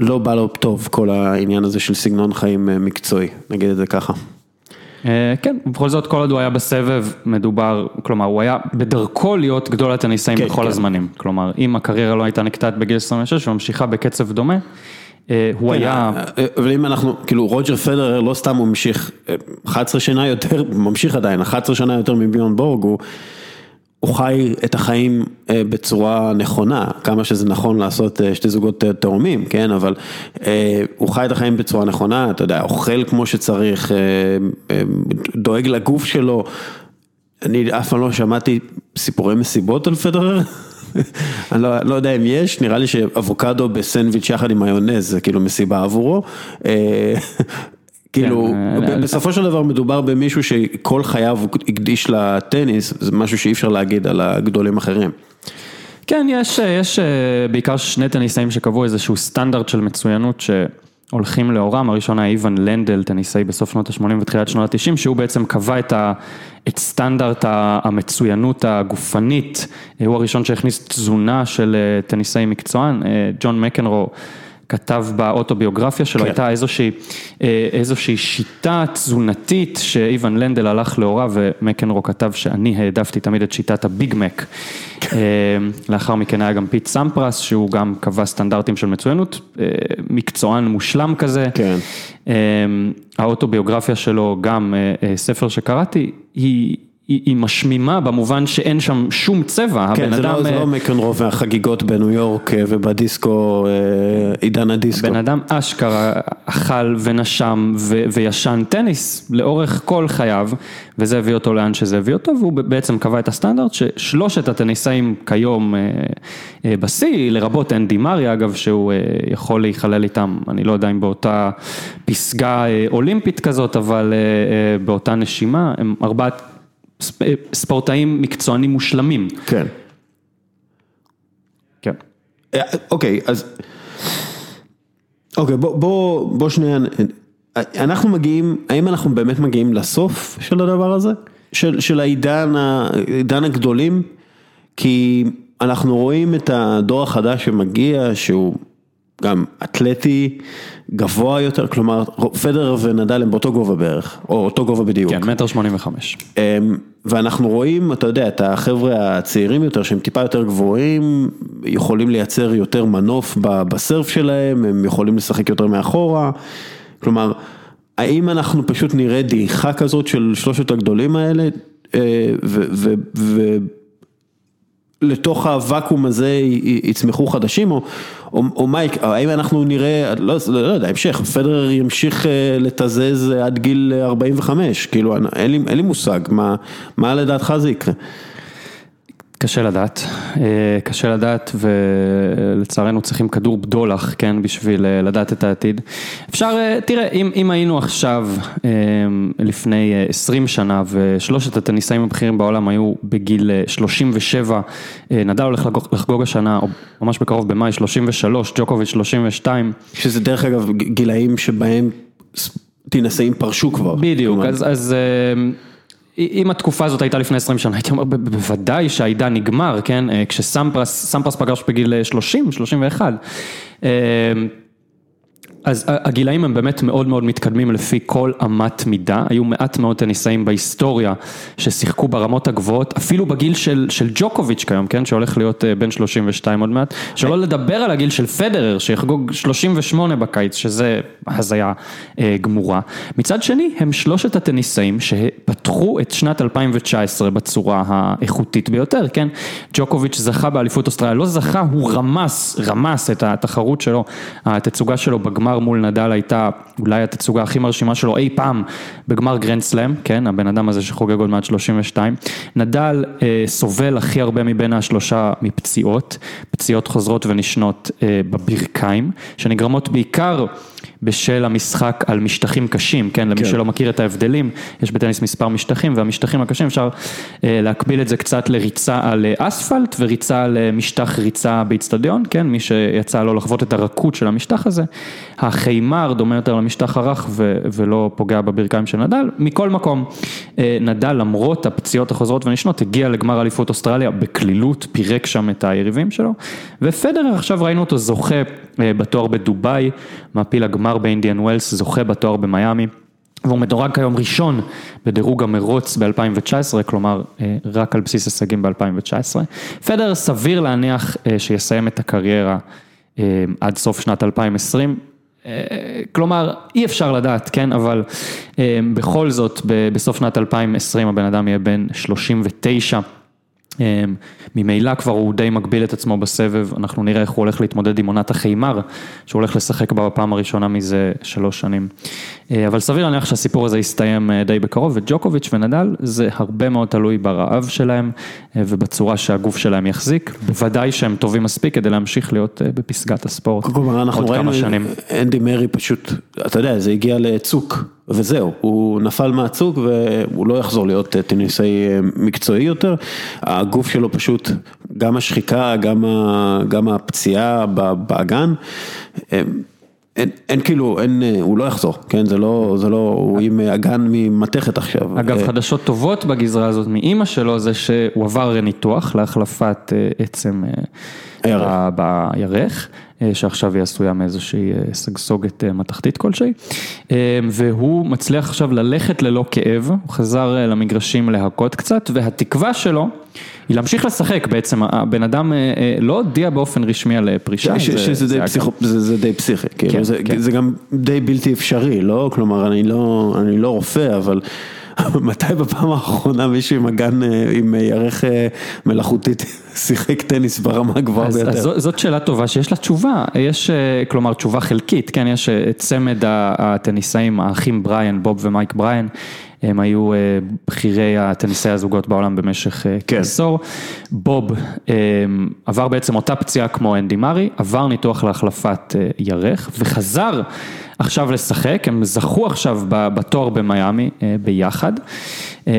ולא בא לו טוב כל העניין הזה של סגנון חיים מקצועי, נגיד את זה ככה. כן, בכל זאת כל עוד הוא היה בסבב מדובר, כלומר הוא היה בדרכו להיות גדול הטניסאים כן, בכל כן. הזמנים, כלומר אם הקריירה לא הייתה נקטעת בגיל 26 וממשיכה בקצב דומה, הוא היה... אבל אם אנחנו, כאילו רוג'ר פדרר לא סתם הוא המשיך 11 שנה יותר, ממשיך עדיין, 11 שנה יותר מביון בורג, הוא הוא חי את החיים בצורה נכונה, כמה שזה נכון לעשות שתי זוגות תאומים, כן, אבל הוא חי את החיים בצורה נכונה, אתה יודע, אוכל כמו שצריך, דואג לגוף שלו, אני אף פעם לא שמעתי סיפורי מסיבות על פדרר. אני לא, לא יודע אם יש, נראה לי שאבוקדו בסנדוויץ' יחד עם מיונז זה כאילו מסיבה עבורו. כאילו, בסופו של דבר מדובר במישהו שכל חייו הקדיש לטניס, זה משהו שאי אפשר להגיד על הגדולים אחרים. כן, יש, יש בעיקר שני טניסאים שקבעו איזשהו סטנדרט של מצוינות שהולכים לאורם, הראשון היה איוון לנדל, טניסאי בסוף שנות ה-80 ותחילת שנות ה-90, שהוא בעצם קבע את, ה, את סטנדרט המצוינות הגופנית, הוא הראשון שהכניס תזונה של טניסאי מקצוען, ג'ון מקנרו. כתב באוטוביוגרפיה שלו, כן. הייתה איזושהי, איזושהי שיטה תזונתית שאיוון לנדל הלך לאורה ומקנרו כתב שאני העדפתי תמיד את שיטת הביג מק. לאחר מכן היה גם פיט סמפרס שהוא גם קבע סטנדרטים של מצוינות, מקצוען מושלם כזה. כן. האוטוביוגרפיה שלו, גם ספר שקראתי, היא... היא משמימה במובן שאין שם שום צבע, כן, זה לא, זה לא מקנרו והחגיגות בניו יורק ובדיסקו, עידן הדיסקו. בן אדם אשכרה אכל ונשם וישן טניס לאורך כל חייו, וזה הביא אותו לאן שזה הביא אותו, והוא בעצם קבע את הסטנדרט ששלושת הטניסאים כיום בשיא, לרבות אנדי מרי אגב, שהוא יכול להיכלל איתם, אני לא יודע אם באותה פסגה אולימפית כזאת, אבל באותה נשימה, הם ארבעת... ספורטאים מקצוענים מושלמים. כן. כן. אוקיי, אז... אוקיי, בוא, בוא, בוא שנייה אנחנו מגיעים, האם אנחנו באמת מגיעים לסוף של הדבר הזה? של, של העידן, העידן הגדולים? כי אנחנו רואים את הדור החדש שמגיע, שהוא גם אתלטי, גבוה יותר, כלומר פדר ונדל הם באותו גובה בערך, או אותו גובה בדיוק. כן, מטר שמונים וחמש. ואנחנו רואים, אתה יודע, את החבר'ה הצעירים יותר, שהם טיפה יותר גבוהים, יכולים לייצר יותר מנוף בסרף שלהם, הם יכולים לשחק יותר מאחורה, כלומר, האם אנחנו פשוט נראה דעיכה כזאת של שלושת הגדולים האלה, ו... לתוך הוואקום הזה יצמחו חדשים, או, או, או מייק, האם אנחנו נראה, לא, לא יודע, המשך, פדרר ימשיך לתזז עד גיל 45, כאילו אין לי, אין לי מושג, מה, מה לדעתך זה יקרה? קשה לדעת, אה, קשה לדעת ולצערנו צריכים כדור בדולח, כן, בשביל אה, לדעת את העתיד. אפשר, אה, תראה, אם, אם היינו עכשיו לפני 20 שנה ושלושת הטניסאים הבכירים בעולם היו בגיל 37, נדל הולך לחגוג השנה, או ממש בקרוב במאי 33, ג'וקוביץ' 32. שזה דרך אגב גילאים שבהם טניסאים פרשו כבר. בדיוק, אז... אז אם התקופה הזאת הייתה לפני 20 שנה, הייתי אומר בוודאי שהעידן נגמר, כן? כשסמפרס פגש בגיל 30, 31. אז הגילאים הם באמת מאוד מאוד מתקדמים לפי כל אמת מידה, היו מעט מאוד טניסאים בהיסטוריה ששיחקו ברמות הגבוהות, אפילו בגיל של, של ג'וקוביץ' כיום, כן, שהולך להיות אה, בן 32 עוד מעט, שלא לדבר על הגיל של פדרר שיחגוג 38 בקיץ, שזה הזיה אה, גמורה. מצד שני, הם שלושת הטניסאים שפתחו את שנת 2019 בצורה האיכותית ביותר, כן, ג'וקוביץ' זכה באליפות אוסטרליה, לא זכה, הוא רמס, רמס את התחרות שלו, התצוגה שלו בגמר. גמר מול נדל הייתה אולי התצוגה הכי מרשימה שלו אי פעם בגמר גרנד סלאם, כן, הבן אדם הזה שחוגג עוד מעט 32. נדל אה, סובל הכי הרבה מבין השלושה מפציעות, פציעות חוזרות ונשנות אה, בברכיים, שנגרמות בעיקר בשל המשחק על משטחים קשים, כן, למי כן. שלא מכיר את ההבדלים, יש בטניס מספר משטחים והמשטחים הקשים אפשר אה, להקביל את זה קצת לריצה על אה, אספלט וריצה על אה, משטח ריצה באיצטדיון, כן, מי שיצא לו לחוות את הרכות של המשטח הזה, החיימר דומה יותר למשטח הרך ו- ולא פוגע בברכיים של נדל, מכל מקום, נדל למרות הפציעות החוזרות ונשנות הגיע לגמר אליפות אוסטרליה בקלילות, פירק שם את היריבים שלו, ופדרר עכשיו ראינו אותו זוכה בתואר בדובאי, מעפיל הגמר גמר באינדיאן ווילס, זוכה בתואר במיאמי. והוא מדורג כיום ראשון בדירוג המרוץ ב-2019, כלומר אה, רק על בסיס הישגים ב-2019. פדר סביר להניח אה, שיסיים את הקריירה אה, עד סוף שנת 2020. כלומר, אי אפשר לדעת, כן, אבל בכל זאת, בסוף שנת 2020 הבן אדם יהיה בן 39. אמ, ממילא כבר הוא די מגביל את עצמו בסבב, אנחנו נראה איך הוא הולך להתמודד עם עונת החיימר, שהוא הולך לשחק בה בפעם הראשונה מזה שלוש שנים. אה, אבל סביר להניח שהסיפור הזה יסתיים אה, די בקרוב, וג'וקוביץ' ונדל זה הרבה מאוד תלוי ברעב שלהם אה, ובצורה שהגוף שלהם יחזיק, בוודאי שהם טובים מספיק כדי להמשיך להיות בפסגת הספורט עוד כמה שנים. אנדי מרי פשוט, אתה יודע, זה הגיע לצוק. וזהו, הוא נפל מהצוק והוא לא יחזור להיות טניסאי מקצועי יותר, הגוף שלו פשוט, גם השחיקה, גם, ה, גם הפציעה באגן, אין, אין כאילו, אין, הוא לא יחזור, כן, זה לא, זה לא, הוא עם אגן ממתכת עכשיו. אגב, אה, חדשות טובות בגזרה הזאת מאימא שלו זה שהוא עבר ניתוח להחלפת אה, עצם אה, בירך. שעכשיו היא עשויה מאיזושהי סגסוגת מתכתית כלשהי, והוא מצליח עכשיו ללכת ללא כאב, הוא חזר למגרשים להכות קצת, והתקווה שלו היא להמשיך לשחק בעצם, הבן אדם אה, אה, לא הודיע באופן רשמי על אה, פרישה. שזה די פסיכי, כאילו, כן, כן. זה גם די בלתי אפשרי, לא? כלומר, אני לא, לא רופא, אבל... מתי בפעם האחרונה מישהו עם אגן, עם ירך מלאכותית שיחק טניס ברמה הגבוהה ביותר? אז זאת שאלה טובה שיש לה תשובה, יש כלומר תשובה חלקית, כן, יש צמד הטניסאים, האחים בריין, בוב ומייק בריין. הם היו אה, בכירי הטניסאי הזוגות בעולם במשך אה, כן. כעשור. בוב אה, עבר בעצם אותה פציעה כמו אנדי מארי, עבר ניתוח להחלפת ירך וחזר עכשיו לשחק, הם זכו עכשיו בתואר במיאמי ביחד.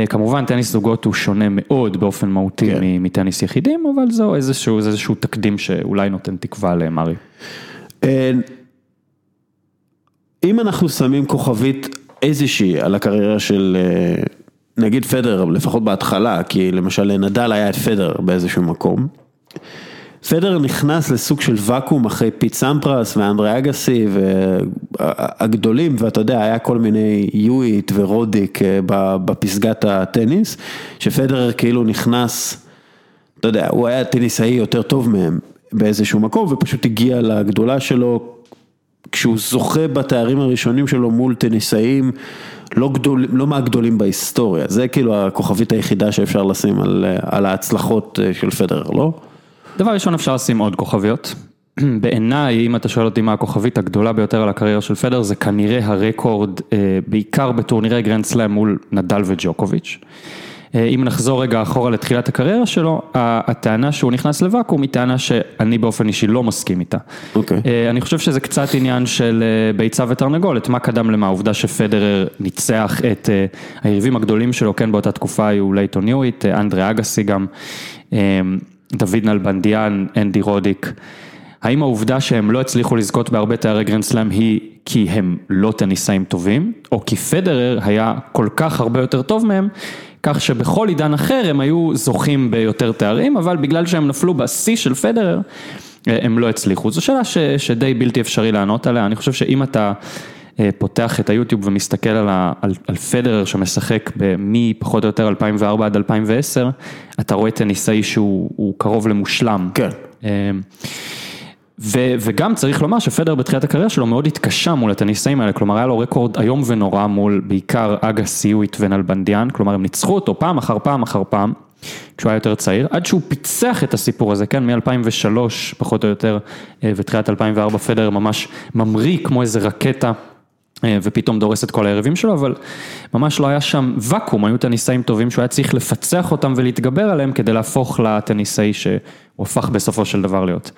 כמובן טניס זוגות הוא שונה מאוד באופן מהותי כן. מטניס יחידים, אבל זהו איזשהו, איזשהו תקדים שאולי נותן תקווה למארי. אם אנחנו שמים כוכבית איזושהי על הקריירה של אה, נגיד פדר, לפחות בהתחלה, כי למשל לנדל היה את פדר באיזשהו מקום. פדרר נכנס לסוג של ואקום אחרי פיט סמפרס ואנדרי אגסי והגדולים ואתה יודע היה כל מיני יואיט ורודיק אה, בפסגת הטניס שפדרר כאילו נכנס, אתה יודע, הוא היה טניסאי יותר טוב מהם באיזשהו מקום ופשוט הגיע לגדולה שלו כשהוא זוכה בתארים הראשונים שלו מול טניסאים לא, גדול, לא מהגדולים בהיסטוריה, זה כאילו הכוכבית היחידה שאפשר לשים על, על ההצלחות אה, של פדרר, לא? דבר ראשון אפשר לשים עוד כוכביות. בעיניי, אם אתה שואל אותי מה הכוכבית הגדולה ביותר על הקריירה של פדרר, זה כנראה הרקורד, אה, בעיקר בטורנירי גרנד סלאם מול נדל וג'וקוביץ'. אה, אם נחזור רגע אחורה לתחילת הקריירה שלו, הטענה שהוא נכנס לוואקום היא טענה שאני באופן אישי לא מסכים איתה. Okay. אוקיי. אה, אני חושב שזה קצת עניין של ביצה ותרנגולת, מה קדם למה, העובדה שפדרר ניצח את היריבים הגדולים שלו, כן באותה תקופה היו לייטון יואיט, אנדרי אגסי גם. דוד נלבנדיאן, אנדי רודיק, האם העובדה שהם לא הצליחו לזכות בהרבה תארי גרנד סלאם היא כי הם לא טניסאים טובים, או כי פדרר היה כל כך הרבה יותר טוב מהם, כך שבכל עידן אחר הם היו זוכים ביותר תארים, אבל בגלל שהם נפלו בשיא של פדרר, הם לא הצליחו. זו שאלה ש, שדי בלתי אפשרי לענות עליה, אני חושב שאם אתה אה, פותח את היוטיוב ומסתכל על, ה, על, על פדרר שמשחק מפחות או יותר 2004 עד 2010, אתה רואה טניסאי שהוא קרוב למושלם. כן. אה, ו, וגם צריך לומר שפדר בתחילת הקריירה שלו מאוד התקשה מול הטניסאים האלה, כלומר היה לו רקורד איום ונורא מול בעיקר אגה סיואט ונלבנדיאן, כלומר הם ניצחו אותו פעם אחר פעם אחר פעם, כשהוא היה יותר צעיר, עד שהוא פיצח את הסיפור הזה, כן, מ-2003 פחות או יותר, אה, ותחילת 2004 פדר ממש ממריא כמו איזה רקטה. אה, ופתאום דורס את כל היריבים שלו, אבל ממש לא היה שם ואקום, היו טניסאים טובים שהוא היה צריך לפצח אותם ולהתגבר עליהם כדי להפוך לטניסאי שהוא הפך בסופו של דבר להיות.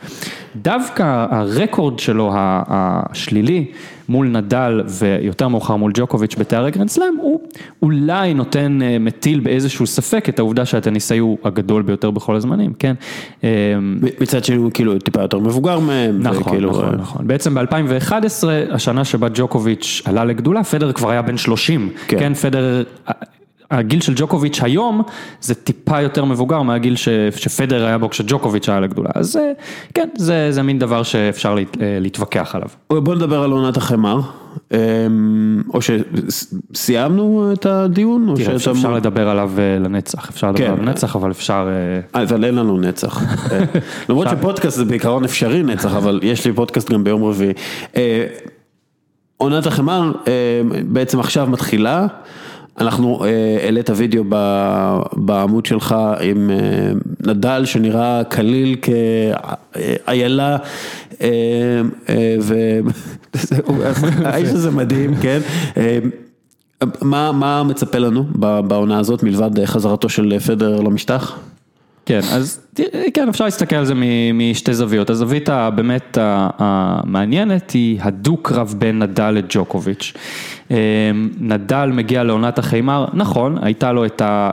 דווקא הרקורד שלו השלילי מול נדל ויותר מאוחר מול ג'וקוביץ' בתארי גרנד סלאם, הוא אולי נותן, אה, מטיל באיזשהו ספק את העובדה שהטניסאי הוא הגדול ביותר בכל הזמנים, כן? אה, מצד שני הוא כאילו טיפה יותר מבוגר מהם. נכון, וכאילו... נכון, נכון. בעצם ב-2011, השנה שבה ג'וקוביץ' עלה לגדולה, פדר כבר היה בן 30, כן, כן פדר... הגיל של ג'וקוביץ' היום זה טיפה יותר מבוגר מהגיל ש, שפדר היה בו כשג'וקוביץ' היה לגדולה, אז כן, זה, זה מין דבר שאפשר לה, להתווכח עליו. בוא נדבר על עונת החמר, אמ, או שסיימנו את הדיון, תראה, אפשר, אפשר לדבר עליו אה, לנצח, אפשר לדבר כן. עליו לנצח, אבל אפשר... אה, אבל אין לנו נצח, אה, למרות שפודקאסט זה בעיקרון אפשרי נצח, אבל יש לי פודקאסט גם ביום רביעי. עונת החמר בעצם עכשיו מתחילה. אנחנו אה, העלית וידאו בעמוד שלך עם אה, נדל שנראה קליל כאיילה והאיש הזה מדהים, כן? מה מצפה לנו בעונה הזאת מלבד חזרתו של פדר למשטח? כן, אז כן, אפשר להסתכל על זה משתי זוויות. הזווית הבאמת המעניינת היא הדו-קרב בין נדל לג'וקוביץ'. אמ, נדל מגיע לעונת החיימר, נכון, הייתה לו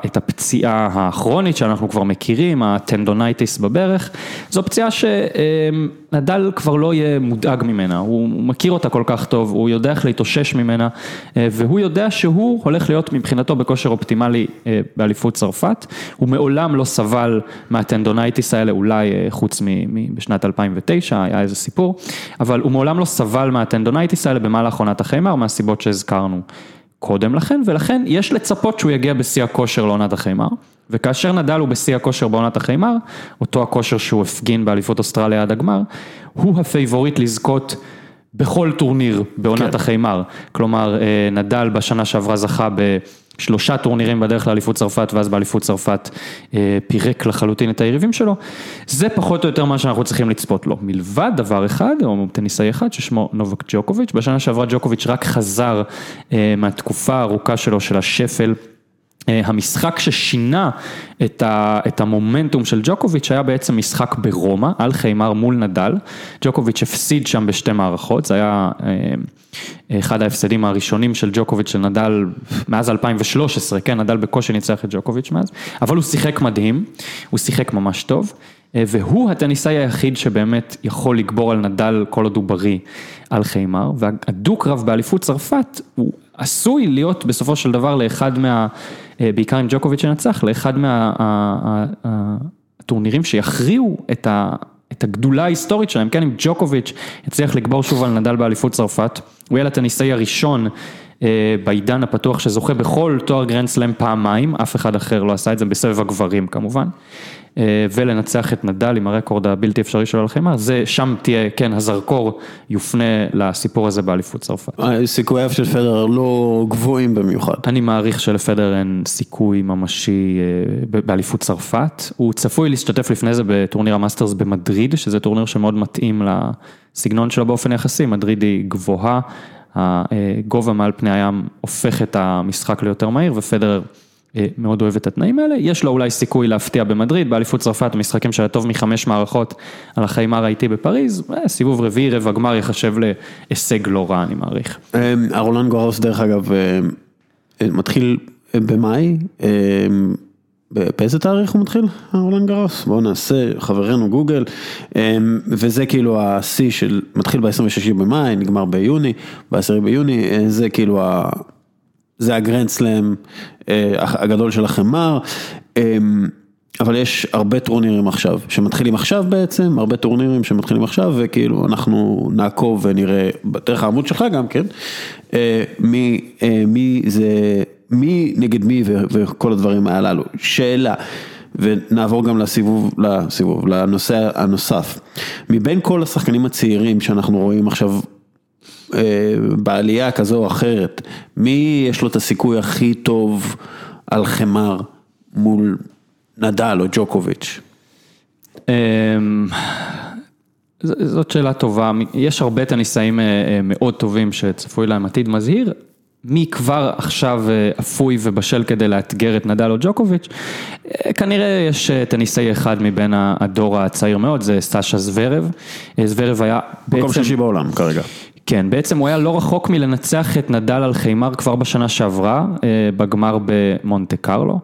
את הפציעה הכרונית שאנחנו כבר מכירים, הטנדונייטיס בברך, זו פציעה שנדל כבר לא יהיה מודאג ממנה, הוא מכיר אותה כל כך טוב, הוא יודע איך להתאושש ממנה, אה, והוא יודע שהוא הולך להיות מבחינתו בכושר אופטימלי אה, באליפות צרפת, הוא מעולם לא סבל מה tendonitis האלה, אולי אה, חוץ מבשנת 2009, היה איזה סיפור, אבל הוא מעולם לא סבל מה tendonitis האלה במהלך עונת החימר, מהסיבות. שהזכרנו קודם לכן, ולכן יש לצפות שהוא יגיע בשיא הכושר לעונת החימר, וכאשר נדל הוא בשיא הכושר בעונת החימר, אותו הכושר שהוא הפגין באליפות אוסטרליה עד הגמר, הוא הפייבוריט לזכות בכל טורניר בעונת כן. החימר, כלומר אה, נדל בשנה שעברה זכה ב... שלושה טורנירים בדרך לאליפות צרפת ואז באליפות צרפת אה, פירק לחלוטין את היריבים שלו, זה פחות או יותר מה שאנחנו צריכים לצפות לו. מלבד דבר אחד, או טניסאי אחד ששמו נובק ג'וקוביץ', בשנה שעברה ג'וקוביץ' רק חזר אה, מהתקופה הארוכה שלו של השפל. אה, המשחק ששינה את, ה, את המומנטום של ג'וקוביץ' היה בעצם משחק ברומא, על חיימר מול נדל, ג'וקוביץ' הפסיד שם בשתי מערכות, זה היה אה, אחד ההפסדים הראשונים של ג'וקוביץ' של נדל מאז 2013, כן, נדל בקושי ניצח את ג'וקוביץ' מאז, אבל הוא שיחק מדהים, הוא שיחק ממש טוב. והוא הטניסאי היחיד שבאמת יכול לגבור על נדל כל עוד הוא בריא על חיימר, והדו-קרב באליפות צרפת הוא עשוי להיות בסופו של דבר לאחד מה, בעיקר עם ג'וקוביץ' שנצח, לאחד מהטורנירים שיכריעו את ה... את הגדולה ההיסטורית שלהם, כן, אם ג'וקוביץ' יצליח לגבור שוב על נדל באליפות צרפת, הוא יהיה לטניסאי הראשון בעידן הפתוח שזוכה בכל תואר גרנד סלאם פעמיים, אף אחד אחר לא עשה את זה בסבב הגברים כמובן, ולנצח את נדל עם הרקורד הבלתי אפשרי שלו על חימר, זה שם תהיה, כן, הזרקור יופנה לסיפור הזה באליפות צרפת. סיכוייו של פדרר לא גבוהים במיוחד. אני מעריך שלפדרר אין סיכוי ממשי באליפות צרפת, הוא צפוי להשתתף לפני זה בטורניר המאסטרס במדריד, שזה טורניר שמאוד מתאים לסגנון שלו באופן יחסי, מדריד היא גבוהה. הגובה מעל פני הים הופך את המשחק ליותר מהיר ופדרר מאוד אוהב את התנאים האלה, יש לו אולי סיכוי להפתיע במדריד, באליפות צרפת המשחקים שהיה טוב מחמש מערכות על החיימר האיטי בפריז, סיבוב רביעי רבע גמר יחשב להישג לא רע אני מעריך. הרולנד גורוס דרך אגב מתחיל במאי, באיזה תאריך הוא מתחיל, הרולנד גרוס? בואו נעשה, חברנו גוגל, וזה כאילו השיא של, מתחיל ב-26 במאי, נגמר ביוני, ב-10 ביוני, זה כאילו, זה הגרנד סלאם הגדול של החמר, אבל יש הרבה טורנירים עכשיו, שמתחילים עכשיו בעצם, הרבה טורנירים שמתחילים עכשיו, וכאילו אנחנו נעקוב ונראה, דרך העמוד שלך גם כן, מי זה... מי נגד מי וכל הדברים הללו, שאלה, ונעבור גם לסיבוב, לסיבוב, לנושא הנוסף, מבין כל השחקנים הצעירים שאנחנו רואים עכשיו בעלייה כזו או אחרת, מי יש לו את הסיכוי הכי טוב על חמר מול נדל או ג'וקוביץ'? זאת שאלה טובה, יש הרבה טניסאים מאוד טובים שצפוי להם עתיד מזהיר. מי כבר עכשיו אפוי ובשל כדי לאתגר את נדל או ג'וקוביץ', כנראה יש טניסאי אחד מבין הדור הצעיר מאוד, זה סטאשה זוורב, זוורב היה בעצם... מקום שישי בעולם כרגע. כן, בעצם הוא היה לא רחוק מלנצח את נדל על חיימר כבר בשנה שעברה, בגמר במונטה קרלו,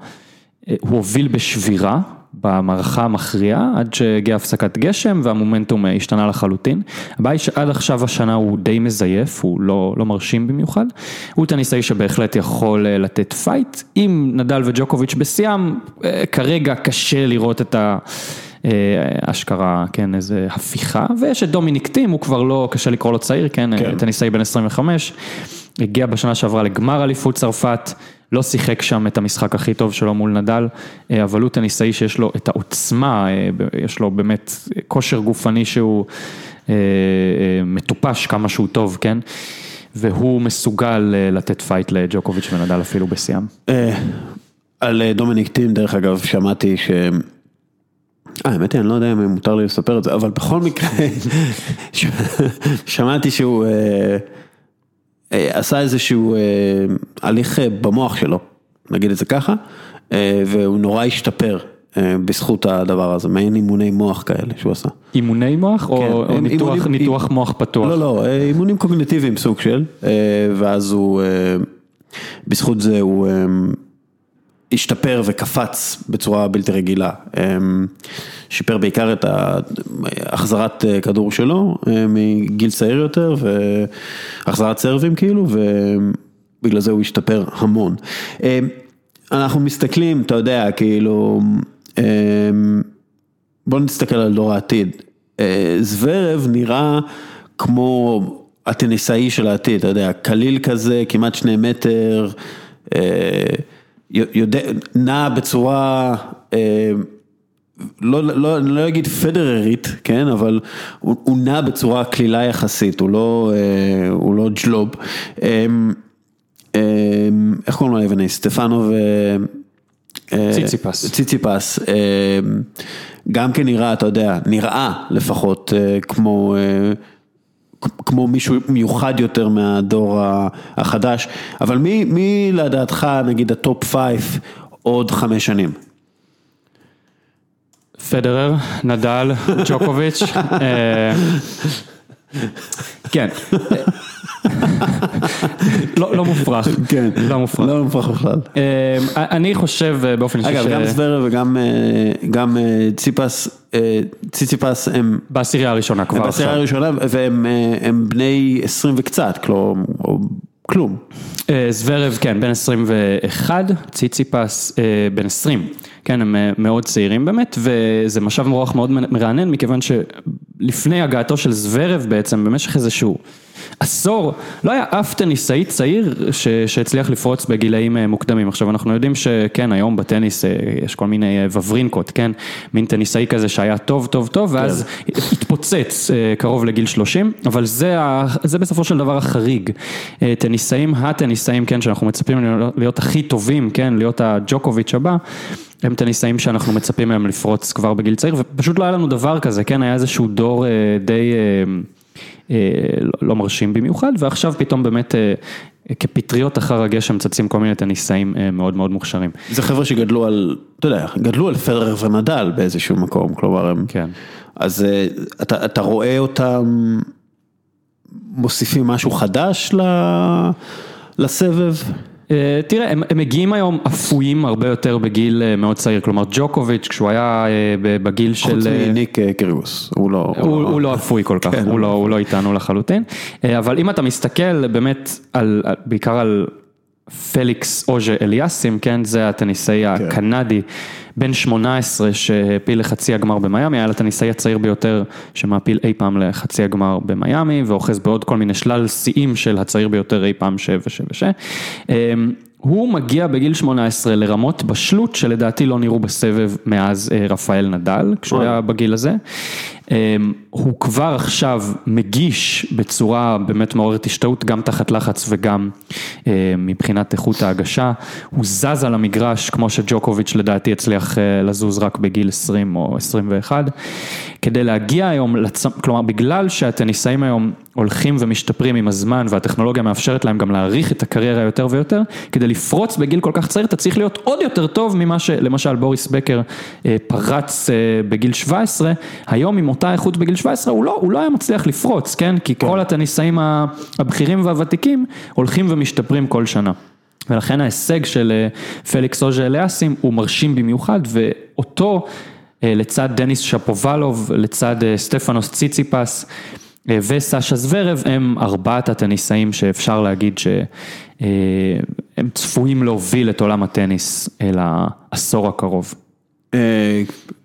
הוא הוביל בשבירה. במערכה המכריעה עד שהגיעה הפסקת גשם והמומנטום השתנה לחלוטין. הבעיה היא שעד עכשיו השנה הוא די מזייף, הוא לא, לא מרשים במיוחד. הוא טניסאי שבהחלט יכול לתת פייט. עם נדל וג'וקוביץ' בשיאם, כרגע קשה לראות את ה... אשכרה, כן, איזה הפיכה, ויש את דומיניק טים, הוא כבר לא, קשה לקרוא לו צעיר, כן, כן. טניסאי בן 25, הגיע בשנה שעברה לגמר אליפות צרפת. לא שיחק שם את המשחק הכי טוב שלו מול נדל, אבל הוא טניסאי שיש לו את העוצמה, יש לו באמת כושר גופני שהוא מטופש כמה שהוא טוב, כן? והוא מסוגל לתת פייט לג'וקוביץ' ונדל אפילו בשיאם. על דומיניק טים, דרך אגב, שמעתי ש... האמת היא, אני לא יודע אם מותר לי לספר את זה, אבל בכל מקרה, שמעתי שהוא... עשה איזשהו הליך במוח שלו, נגיד את זה ככה, והוא נורא השתפר בזכות הדבר הזה, מעין אימוני מוח כאלה שהוא עשה. אימוני מוח או כן, ניתוח, אימונים, ניתוח אימ... מוח פתוח? לא, לא, אימונים קוגניטיביים סוג של, ואז הוא, בזכות זה הוא השתפר וקפץ בצורה בלתי רגילה. שיפר בעיקר את החזרת כדור שלו מגיל צעיר יותר והחזרת סרבים כאילו ובגלל זה הוא השתפר המון. אנחנו מסתכלים, אתה יודע, כאילו, בוא נסתכל על דור העתיד. זוורב נראה כמו הטניסאי של העתיד, אתה יודע, קליל כזה, כמעט שני מטר, נע בצורה... לא, לא, אני לא אגיד פדררית, כן, אבל הוא, הוא נע בצורה קלילה יחסית, הוא לא, הוא לא ג'לוב. איך קוראים לו היווני? סטפנו ו... ציציפס. ציציפס. גם כן נראה, אתה יודע, נראה לפחות כמו... כמו מישהו מיוחד יותר מהדור החדש, אבל מי, מי לדעתך נגיד ה top five עוד חמש שנים? פדרר, נדל, ג'וקוביץ', כן, לא מופרך, כן, לא מופרך, לא מופרך בכלל. אני חושב באופן אישי, אגב גם זוורב וגם ציפס אה, ציציפס הם, בעשירייה הראשונה הם כבר בעשירייה עכשיו. הראשונה והם אה, הם בני 20 וקצת, כלום. אה, זוורב, כן, בן 21, ציציפס אה, בן 20, כן, הם אה, מאוד צעירים באמת, וזה משב רוח מאוד מרענן, מכיוון שלפני הגעתו של זוורב בעצם, במשך איזשהו עשור, לא היה אף טניסאי צעיר ש, שהצליח לפרוץ בגילאים אה, מוקדמים. עכשיו, אנחנו יודעים שכן, היום בטניס אה, יש כל מיני וברינקות, כן, מין טניסאי כזה שהיה טוב, טוב, טוב, ואז התפוצץ אה, קרוב לגיל 30, אבל זה, זה בסופו של דבר החריג. טניסאים, הטניסאים, כן, שאנחנו מצפים להיות הכי טובים, כן, להיות הג'וקוביץ' הבא. הם טניסאים שאנחנו מצפים מהם לפרוץ כבר בגיל צעיר, ופשוט לא היה לנו דבר כזה, כן, היה איזשהו דור אה, די אה, אה, לא- מרשים במיוחד, ועכשיו פתאום באמת אה, כפטריות אחר הגשם צצים כל מיני טניסאים אה, מאוד מאוד מוכשרים. זה חבר'ה שגדלו על, אתה יודע, גדלו על פדרר ונדל באיזשהו מקום, כלומר הם, כן. אז אה, אתה, אתה רואה אותם מוסיפים משהו חדש ל- לסבב? אה, תראה, הם, הם מגיעים היום אפויים הרבה יותר בגיל אה, מאוד צעיר, כלומר ג'וקוביץ' כשהוא היה אה, בגיל של... חוץ מניק קיריוס, הוא לא, הוא, הוא לא אפוי כל כך, כן, הוא, הוא לא, הוא לא איתנו לחלוטין, אבל אם אתה מסתכל באמת על, בעיקר על פליקס אוז'ה אליאסים, כן, זה הטניסאי הקנדי, בן 18 שהעפיל לחצי הגמר במיאמי, היה לטניסאי הצעיר ביותר שמעפיל אי פעם לחצי הגמר במיאמי, ואוחז בעוד כל מיני שלל שיאים של הצעיר ביותר אי פעם ש וש וש. הוא מגיע בגיל 18 לרמות בשלות שלדעתי לא נראו בסבב מאז אה, רפאל נדל, כשהוא היה בגיל הזה. אמ, הוא כבר עכשיו מגיש בצורה באמת מעוררת השתאות, גם תחת לחץ וגם אה, מבחינת איכות ההגשה. הוא זז על המגרש כמו שג'וקוביץ' לדעתי הצליח אה, לזוז רק בגיל 20 או 21. כדי להגיע היום, לצ... כלומר בגלל שהטניסאים היום הולכים ומשתפרים עם הזמן והטכנולוגיה מאפשרת להם גם להעריך את הקריירה יותר ויותר, כדי לפרוץ בגיל כל כך צעיר אתה צריך להיות עוד יותר טוב ממה שלמשל בוריס בקר אה, פרץ אה, בגיל 17, היום עם אותה איכות בגיל 17 הוא לא, הוא לא היה מצליח לפרוץ, כן? כי כל הטניסאים הבכירים והוותיקים הולכים ומשתפרים כל שנה. ולכן ההישג של אה, פליקס אוז'ה אליאסים הוא מרשים במיוחד, ואותו אה, לצד דניס שפובלוב, לצד אה, סטפנוס ציציפס וסשה זוורב, הם ארבעת הטניסאים שאפשר להגיד שהם צפויים להוביל את עולם הטניס אל העשור הקרוב.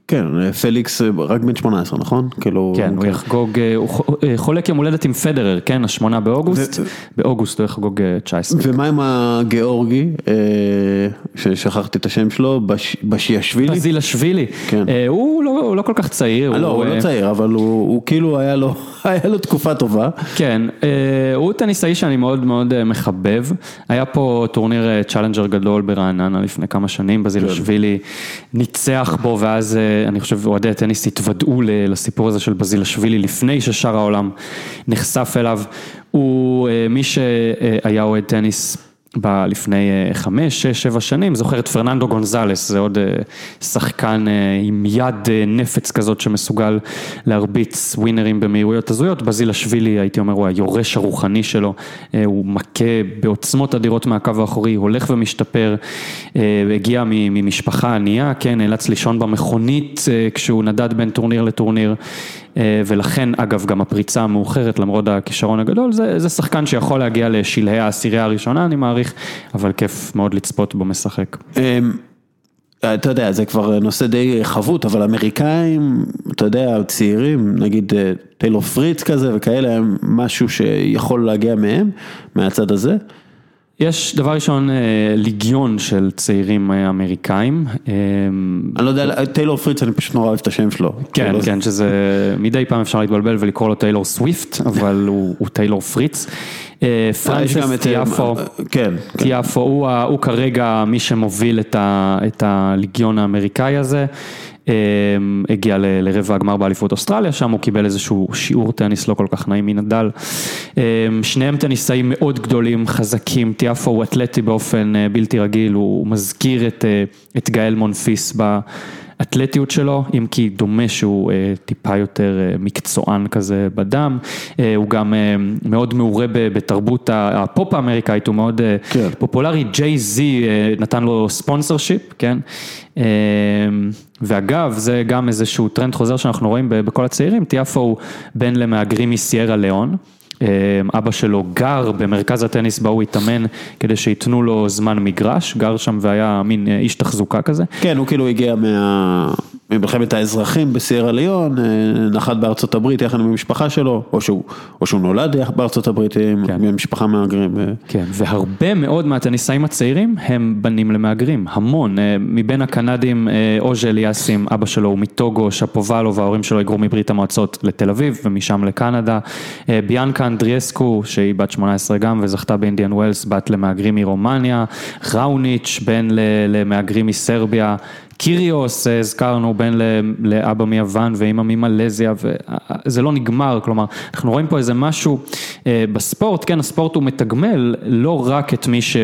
אה, כן, פליקס אה, רק בן 18, נכון? כאילו... כן, הוא יחגוג, אה, הוא אה, חולק יום הולדת עם פדרר, כן, השמונה באוגוסט, באוגוסט הוא יחגוג אה, 19. ומה עם הגיאורגי, אה, ששכחתי את השם שלו, בש- בשיאשווילי? בזילשווילי, כן. אה, הוא לא הוא לא כל כך צעיר. אה, לא, הוא אה, לא צעיר, אבל הוא כאילו היה לו היה לו תקופה טובה. כן, אה, הוא טניסאי שאני מאוד מאוד אה, מחבב. היה פה טורניר אה, צ'אלנג'ר גדול ברעננה לפני כמה שנים, בזילשווילי ניצח בו, ואז אה, אני חושב אוהדי הטניס התוודעו לסיפור הזה של בזילשווילי לפני ששאר העולם נחשף אליו. הוא אה, מי שהיה אוהד טניס. ב- לפני אה, חמש, שש, שבע שנים, זוכר את פרננדו גונזלס, זה עוד אה, שחקן אה, עם יד נפץ כזאת שמסוגל להרביץ ווינרים במהירויות הזויות, בזילשווילי הייתי אומר הוא היורש הרוחני שלו, הוא מכה בעוצמות אדירות מהקו האחורי, הולך ומשתפר, הגיע ממשפחה ענייה, כן, נאלץ לישון במכונית כשהוא נדד בין טורניר לטורניר. אה, ולכן אגב גם הפריצה המאוחרת למרות הכישרון הגדול זה, זה שחקן שיכול להגיע לשלהי העשירייה הראשונה אני מעריך אבל כיף מאוד לצפות בו משחק. אמ, אתה יודע, זה כבר נושא די חבוט, אבל אמריקאים, אתה יודע, צעירים, נגיד אה, טיילור פריץ כזה וכאלה, הם משהו שיכול להגיע מהם, מהצד הזה. יש דבר ראשון אה, ליגיון של צעירים אה, אמריקאים. אה, אני לא יודע, טיילור פריץ, אני פשוט נורא אוהב את השם שלו. כן, כאילו, כן, שזה מדי פעם אפשר להתבלבל ולקרוא לו טיילור סוויפט, אבל הוא, טיילור פריץ. פרנסיס את... טיאפו. כן, כן. טיאפו הוא, כרגע מי שמוביל את, הליגיון האמריקאי הזה, הגיע ל- לרבע הגמר באליפות אוסטרליה, שם הוא קיבל איזשהו שיעור טניס לא כל כך נעים מנדל. אמ, שניהם טניסאים מאוד גדולים, חזקים, טיאפו הוא אתלטי באופן אה, בלתי רגיל, הוא מזכיר את, אה, את גאל מונפיס ב... האתלטיות שלו, אם כי דומה שהוא טיפה יותר מקצוען כזה בדם, הוא גם מאוד מעורה בתרבות הפופ האמריקאית, הוא מאוד כן. פופולרי, ג'יי זי נתן לו sponsorship, כן? ואגב, זה גם איזשהו טרנד חוזר שאנחנו רואים בכל הצעירים, טיאפו הוא בן למהגרים מסיירה ליאון. אמ, אבא שלו גר במרכז הטניס בה הוא התאמן כדי שייתנו לו זמן מגרש, גר שם והיה מין אה, איש תחזוקה כזה. כן, הוא כאילו הגיע מה... ממלחמת האזרחים בסיירה ליון, אה, נחת בארצות הברית יחד עם המשפחה שלו, או שהוא, או שהוא נולד בארצות הברית עם כן. משפחה מהגרים. כן, והרבה מאוד מהטניסאים הצעירים הם בנים למהגרים, המון, אה, מבין הקנדים אוז'ה אליאסים, אבא שלו הוא מטוגו, שפובלו וההורים שלו היגרו מברית המועצות לתל אביב ומשם לקנדה, ביאנקה אנדריאסקו, שהיא בת 18 גם וזכתה באינדיאן ווילס, בת למהגרים מרומניה, ראוניץ', בן למהגרים מסרביה, קיריוס, הזכרנו, בן לאבא מיוון ואימא ממלזיה, וזה לא נגמר, כלומר, אנחנו רואים פה איזה משהו אה, בספורט, כן, הספורט הוא מתגמל לא רק את מי שהוא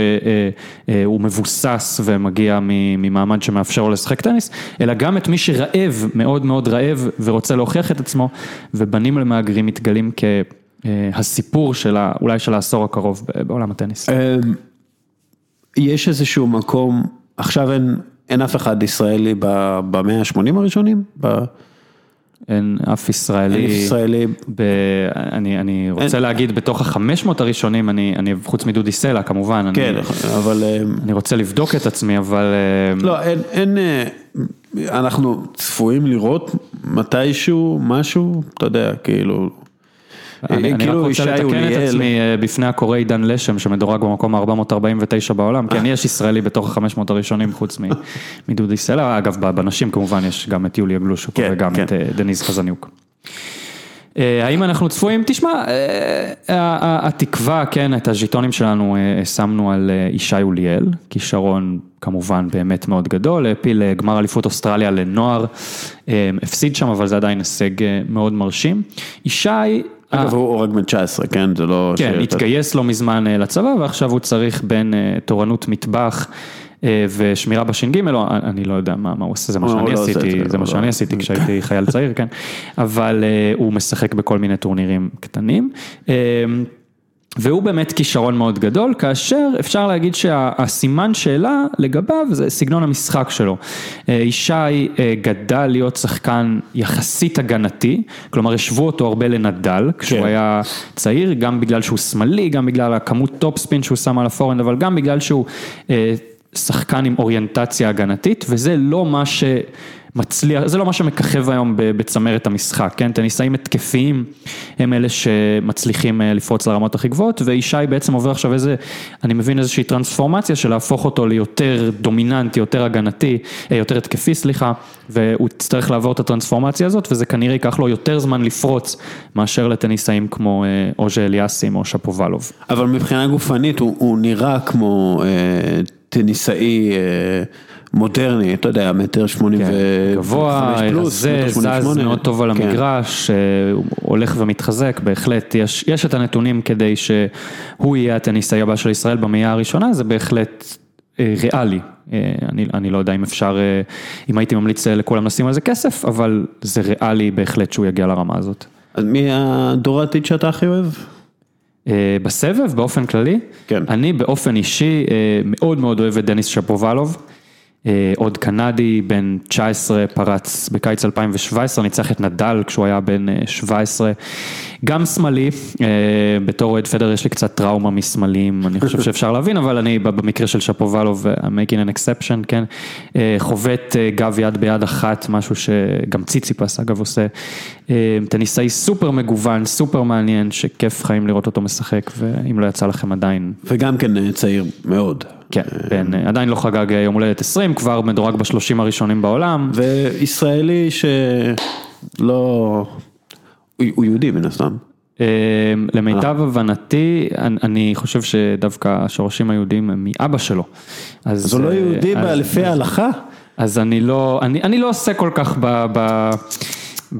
אה, אה, מבוסס ומגיע ממעמד שמאפשר לו לשחק טניס, אלא גם את מי שרעב, מאוד מאוד רעב ורוצה להוכיח את עצמו, ובנים למהגרים מתגלים כ... אה, הסיפור של אולי של העשור הקרוב בעולם הטניס. יש איזשהו מקום, עכשיו אין, אין אף אחד ישראלי במאה ה-80 הראשונים? ב... אין אף ישראלי, אין ישראלי, ב, אני, אני רוצה אין, להגיד בתוך החמש מאות הראשונים, אני, אני חוץ מדודי סלע כמובן, כן, אני, אבל, אמ, אני רוצה לבדוק את עצמי, אבל, אמ, לא, אין, אין, אה, אנחנו צפויים לראות מתישהו משהו, אתה יודע, כאילו, אני רק כאילו רוצה לתקן את עצמי אה, בפני הקורא עידן לשם שמדורג במקום ה-449 בעולם, כן יש ישראלי בתוך ה-500 הראשונים חוץ מדודי סלע, אגב בנשים כמובן יש גם את יוליה גלושוק כן, וגם כן. את אה, דניס חזניוק. אה, האם אנחנו צפויים? תשמע, התקווה, כן, את הז'יטונים שלנו שמנו על ישי אוליאל, כישרון כמובן באמת מאוד גדול, העפיל גמר אליפות אוסטרליה לנוער, הפסיד שם, אבל זה עדיין הישג מאוד מרשים. ישי אגב, הוא רק בן 19, כן? זה לא... כן, התגייס לא מזמן אה, לצבא, ועכשיו הוא צריך בין אה, תורנות מטבח אה, ושמירה בש"ג, אני לא יודע מה הוא עושה, זה מה שאני לא עשיתי, זה מה שאני עשיתי כשהייתי חייל צעיר, כן? אבל הוא משחק בכל מיני טורנירים קטנים. והוא באמת כישרון מאוד גדול, כאשר אפשר להגיד שהסימן שאלה לגביו זה סגנון המשחק שלו. אה, ישי אה, גדל להיות שחקן יחסית הגנתי, כלומר השוו אותו הרבה לנדאל כשהוא כן. היה צעיר, גם בגלל שהוא שמאלי, גם בגלל הכמות טופ ספין שהוא שם על הפורהנד, אבל גם בגלל שהוא אה, שחקן עם אוריינטציה הגנתית, וזה לא מה ש... מצליח, זה לא מה שמככב היום בצמרת המשחק, כן, טניסאים התקפיים הם אלה שמצליחים אה, לפרוץ לרמות הכי גבוהות, וישי בעצם עובר עכשיו איזה, אני מבין איזושהי טרנספורמציה של להפוך אותו ליותר דומיננטי, יותר הגנתי, אה, יותר התקפי, סליחה, והוא יצטרך לעבור את הטרנספורמציה הזאת, וזה כנראה ייקח לו יותר זמן לפרוץ מאשר לטניסאים כמו אה, אוז'ה אליאסים או שפובלוב. אבל מבחינה גופנית הוא, הוא נראה כמו אה, טניסאי אה... מודרני, אתה יודע, מטר שמונים כן, פלוס, זה זז מאוד טוב על כן. המגרש, כן. הולך ומתחזק, בהחלט, יש, יש את הנתונים כדי שהוא יהיה הטניסאי הבא של ישראל במאה הראשונה, זה בהחלט אה, ריאלי, אה, אני, אני לא יודע אם אפשר, אם הייתי ממליץ לכולם לשים על זה כסף, אבל זה ריאלי בהחלט שהוא יגיע לרמה הזאת. אז מי הדור העתיד שאתה הכי אוהב? בסבב, באופן כללי, כן. אני באופן אישי מאוד מאוד אוהב את דניס שפובלוב. אה, עוד קנדי, בן 19, פרץ בקיץ 2017, ניצח את נדל כשהוא היה בן 17. אה, גם שמאלי, אה, בתור אוהד פדר יש לי קצת טראומה מסמלים, אני חושב שאפשר להבין, אבל אני במקרה של שפובלוב, I'm making an exception, כן, חובט גב יד ביד אחת, משהו שגם ציציפס אגב עושה, טניסאי סופר מגוון, סופר מעניין, שכיף חיים לראות אותו משחק, ואם לא יצא לכם עדיין. וגם כן צעיר מאוד. כן, בן, עדיין לא חגג יום הולדת 20, כבר מדורג בשלושים הראשונים בעולם. וישראלי שלא, הוא יהודי מן הסתם. אה, למיטב אה. הבנתי, אני חושב שדווקא השורשים היהודים הם מאבא שלו. אז הוא לא יהודי באלפי ההלכה? אז אני לא, אני, אני לא עושה כל כך ב... ב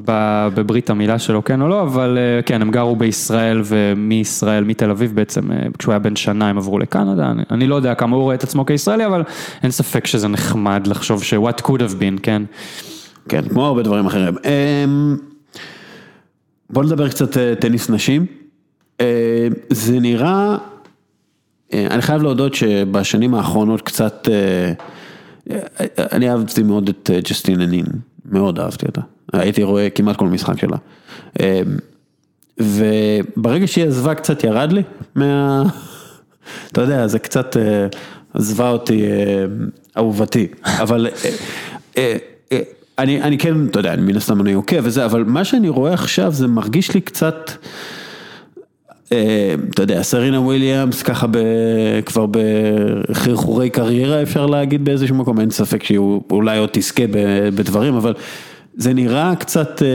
ב- בברית המילה שלו, כן או לא, אבל אה, כן, הם גרו בישראל ומישראל, מתל אביב בעצם, אה, כשהוא היה בן שנה הם עברו לקנדה, אני, אני לא יודע כמה הוא רואה את עצמו כישראלי, אבל אין ספק שזה נחמד לחשוב ש- what could have been, כן? כן, כמו הרבה דברים אחרים. בוא נדבר קצת אה, טניס נשים. אה, זה נראה, אה, אני חייב להודות שבשנים האחרונות קצת, אני אהבתי מאוד את ג'סטין הנין, מאוד אהבתי אותה. הייתי רואה כמעט כל משחק שלה. וברגע שהיא עזבה קצת ירד לי מה... אתה יודע, זה קצת עזבה אותי אה, אהובתי, אבל אני, אני כן, אתה יודע, מן הסתם אני עוקב וזה, אבל מה שאני רואה עכשיו זה מרגיש לי קצת, אה, אתה יודע, סרינה וויליאמס ככה ב, כבר בחרחורי קריירה אפשר להגיד באיזשהו מקום, אין ספק שהיא אולי עוד תזכה בדברים, אבל זה נראה קצת, אה,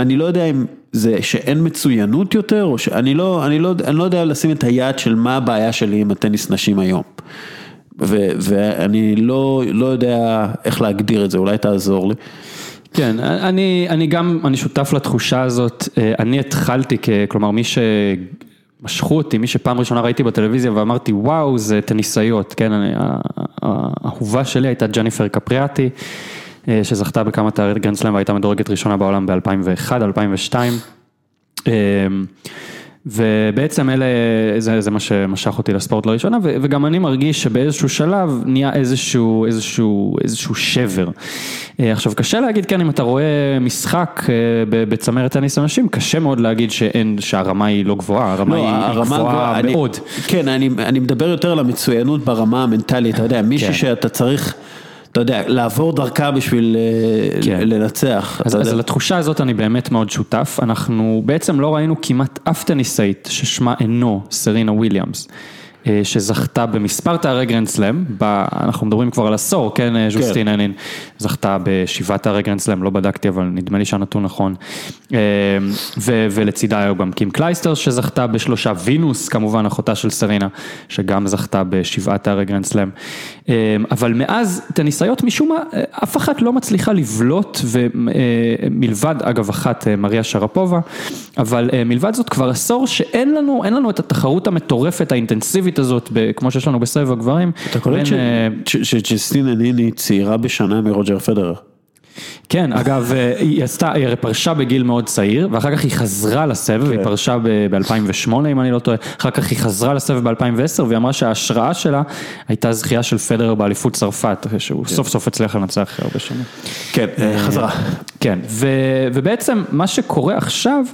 אני לא יודע אם זה שאין מצוינות יותר, או שאני לא, אני לא, אני לא יודע לשים את היד של מה הבעיה שלי עם הטניס נשים היום. ואני לא, לא יודע איך להגדיר את זה, אולי תעזור לי. כן, אני, אני גם, אני שותף לתחושה הזאת, אה, אני התחלתי, כ, כלומר מי שמשכו אותי, מי שפעם ראשונה ראיתי בטלוויזיה ואמרתי וואו זה טניסאיות, כן, אני, האהובה שלי הייתה ג'ניפר קפריאטי, אה, שזכתה בכמה תארי גרנדסלאם והייתה מדורגת ראשונה בעולם ב-2001, 2002. ובעצם אלה, זה, זה מה שמשך אותי לספורט לראשונה, ו, וגם אני מרגיש שבאיזשהו שלב נהיה איזשהו, איזשהו, איזשהו שבר. אה, עכשיו קשה להגיד, כן, אם אתה רואה משחק אה, בצמרת טניס אנשים, קשה מאוד להגיד שאין, שהרמה היא לא גבוהה, הרמה לא, היא הרמה גבוהה אני- מאוד. כן, אני, אני מדבר יותר על המצוינות ברמה המנטלית, אתה יודע, מישהו כן. שאתה צריך, אתה יודע, לעבור דרכה בשביל אה, כן. לנצח. אז, אז יודע. לתחושה הזאת אני באמת מאוד שותף, אנחנו בעצם לא ראינו כמעט אף טניסאית ששמה אינו סרינה וויליאמס. אה, שזכתה במספר תארי גרנד סלאם, אנחנו מדברים כבר על עשור, כן, אה, ז'וסטין הנין, זכתה בשבעה תארי גרנד סלאם, לא בדקתי אבל נדמה לי שהנתון נכון, אה, ו- ולצידה היו גם קים קלייסטר שזכתה בשלושה, וינוס כמובן אחותה של סרינה, שגם זכתה בשבעה תארי גרנד סלאם, אבל מאז טניסאיות משום מה, אף אחת לא מצליחה לבלוט, ומלבד אגב אחת מריה שרפובה, אבל אה, מלבד זאת כבר עשור שאין לנו, אין לנו את התחרות המטורפת האינטנסיבית הזאת, ב- כמו שיש לנו בסבב הגברים. אתה קולט אה, ש- שג'סטינה ניני צעירה בשנה מרוג'ר פדרר. כן, אגב, אה, היא עשתה, היא הרי פרשה בגיל מאוד צעיר, ואחר כך היא חזרה לסבב, היא פרשה ב-2008 אם אני לא טועה, אחר כך היא חזרה לסבב ב-2010, והיא אמרה שההשראה שלה הייתה זכייה של פדרר באליפות צרפת, שהוא סוף סוף הצליח לנצח אחרי הרבה שנים. כן, אה, חזרה. כן, ו, ובעצם מה שקורה עכשיו,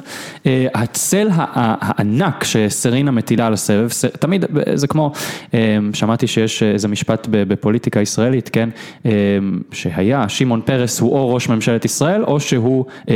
אה, הצל הענק שסרינה מטילה על הסבב, תמיד זה כמו, אה, שמעתי שיש איזה משפט בפוליטיקה ישראלית, כן, אה, שהיה, שמעון פרס הוא או ראש ממשלת ישראל, או שהוא אה,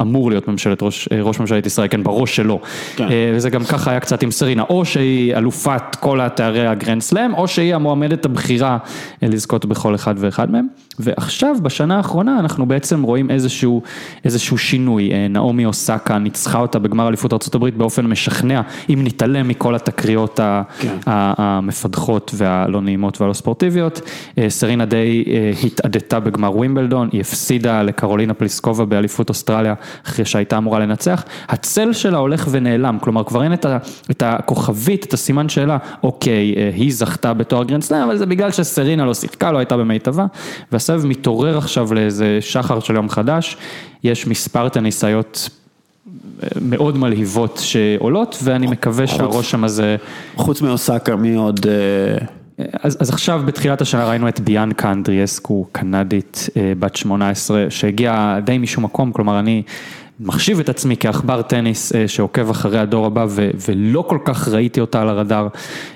אמור להיות ממשלת ראש, אה, ראש ממשלת ישראל, כן, בראש שלו. כן. אה, וזה גם ככה היה קצת עם סרינה, או שהיא אלופת כל התארי הגרנד סלאם, או שהיא המועמדת הבכירה אה, לזכות בכל אחד ואחד מהם. ועכשיו, בשנה האחרונה, אנחנו בעצם רואים איזשהו, איזשהו שינוי. אה, נעמי אוסקה ניצחה אותה בגמר אליפות ארה"ב באופן משכנע, אם נתעלם מכל התקריות כן. המפדחות והלא נעימות והלא ספורטיביות. אה, סרינה די אה, התאדתה בגמר ווימבלדון, היא הפסידה לקרולינה פליסקובה באליפות אוסטרליה, אחרי שהייתה אמורה לנצח. הצל שלה הולך ונעלם, כלומר כבר אין את, ה, את הכוכבית, את הסימן שאלה, אוקיי, היא זכתה בתואר גרנד סלאם, אבל זה בגלל שסרינה לא שיחקה, לא הייתה במיטבה, והסבב מתעורר עכשיו לאיזה שחר של יום חדש, יש מספר טניסאיות אה, מאוד מלהיבות שעולות, ואני מקווה שהרושם הזה... חוץ מאוסקה, מי עוד... אה, אז, אז עכשיו בתחילת השנה ראינו את ביאנקה אנדריאסקו, קנדית אה, בת 18, שהגיעה די משום מקום, כלומר אני מחשיב את עצמי כעכבר טניס אה, שעוקב אחרי הדור הבא ו, ולא כל כך ראיתי אותה על הרדאר.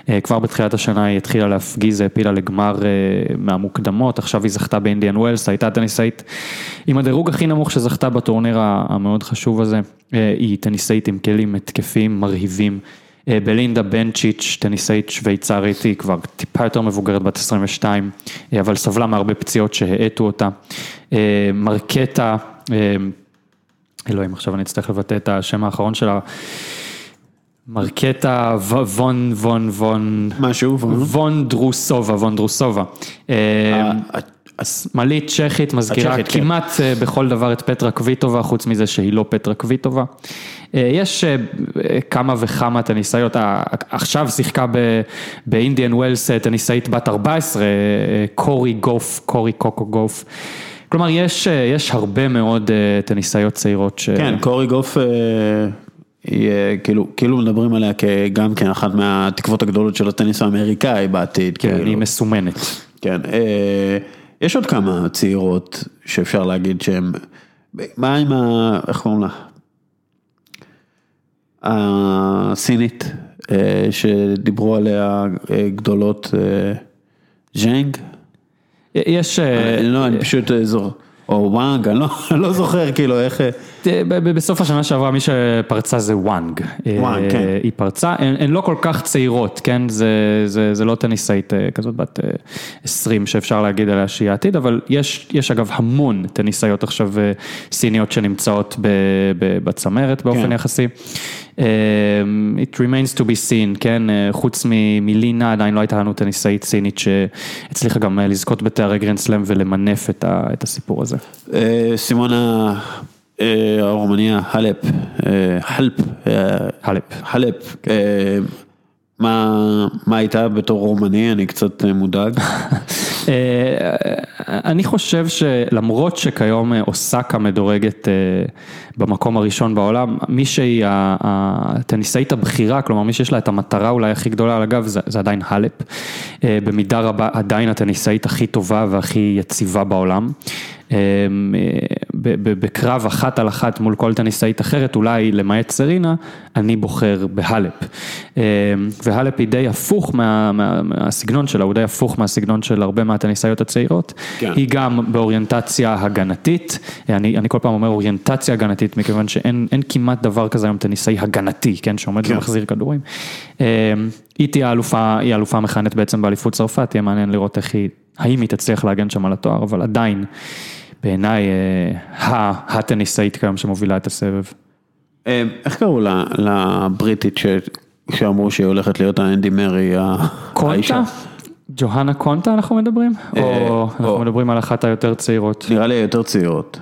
אה, כבר בתחילת השנה היא התחילה להפגיז, העפילה לגמר אה, מהמוקדמות, עכשיו היא זכתה באינדיאן ווילס, הייתה טניסאית עם הדירוג הכי נמוך שזכתה בטורניר המאוד חשוב הזה. היא טניסאית עם כלים התקפיים מרהיבים. בלינדה בנצ'יץ', טניסאית שוויצרית, היא כבר טיפה יותר מבוגרת, בת 22, אה, אבל סבלה מהרבה פציעות שהאטו אותה. מרקטה, אלוהים, עכשיו אני אצטרך לבטא את השם האחרון שלה. מרקטה וון וון וון משהו, וון. דרוסובה, וון דרוסובה. אה, ה- שמאלית צ'כית מזכירה כן. כמעט אה, בכל דבר את פטרה קוויטובה, חוץ מזה שהיא לא פטרה קוויטובה. אה, יש אה, כמה וכמה טניסאיות, אה, עכשיו שיחקה באינדיאן ווילס אה, טניסאית בת 14, אה, קורי גוף, קורי קוקו גוף. כלומר, יש, אה, יש הרבה מאוד אה, טניסאיות צעירות ש... כן, קורי גוף, היא אה, כאילו, כאילו מדברים עליה כגם כאחת מהתקוות הגדולות של הטניס האמריקאי בעתיד. כן, כאילו. היא מסומנת. כן, יש עוד כמה צעירות שאפשר להגיד שהן, מה עם ה... איך קוראים לה? הסינית, שדיברו עליה גדולות, ז'נג? יש... אה, לא, אני פשוט אה, זוכר, או וואנג, אני לא- אני לא זוכר כאילו איך... אה, בסוף השנה שעברה מי שפרצה זה וואנג. וואנג, אה, כן. היא פרצה, הן, הן לא כל כך צעירות, כן? זה, זה, זה לא טניסאית אה, כזאת בת אה, 20 שאפשר להגיד עליה שהיא העתיד, אבל יש, יש אגב המון טניסאיות עכשיו אה, סיניות שנמצאות ב, ב, בצמרת באופן כן. יחסי. אה, It remains to be seen, כן? אה, חוץ מלי נה עדיין לא הייתה לנו טניסאית סינית שהצליחה גם אה, לזכות בתארי גרנד סלאם ולמנף את, ה, את הסיפור הזה. אה, סימונה הרומניה, אה, חלפ, אה, חלפ. חלפ, אה, מה הייתה בתור רומני, אני קצת מודאג. אה, אני חושב שלמרות שכיום אה, אוסקה מדורגת אה, במקום הראשון בעולם, מי שהיא הטניסאית הבכירה, כלומר מי שיש לה את המטרה אולי הכי גדולה על הגב, זה, זה עדיין האלפ. במידה רבה עדיין הטניסאית הכי טובה והכי יציבה בעולם. אה, בקרב אחת על אחת מול כל טניסאית אחרת, אולי למעט סרינה, אני בוחר בהלפ. אה, והלפ היא די הפוך מה, מה, מהסגנון שלה, הוא די הפוך מהסגנון של הרבה מהטניסאיות הצעירות. כן. היא גם באוריינטציה הגנתית, אני, אני כל פעם אומר אוריינטציה הגנתית, מכיוון שאין אין כמעט דבר כזה היום טניסאי הגנתי, כן, שעומד כן. ומחזיר כדורים. אה, היא תהיה האלופה, היא האלופה המכהנת בעצם באליפות צרפת, יהיה מעניין לראות איך היא, האם היא תצליח להגן שם על התואר, אבל עדיין, בעיניי, אה, הטניסאית כיום שמובילה את הסבב. אה, איך קראו לבריטית שאמרו שהיא הולכת להיות האנדי מרי? האישה? ג'והנה קונטה אנחנו מדברים? אה, או אנחנו. מדברים על אחת היותר צעירות? נראה לי יותר צעירות.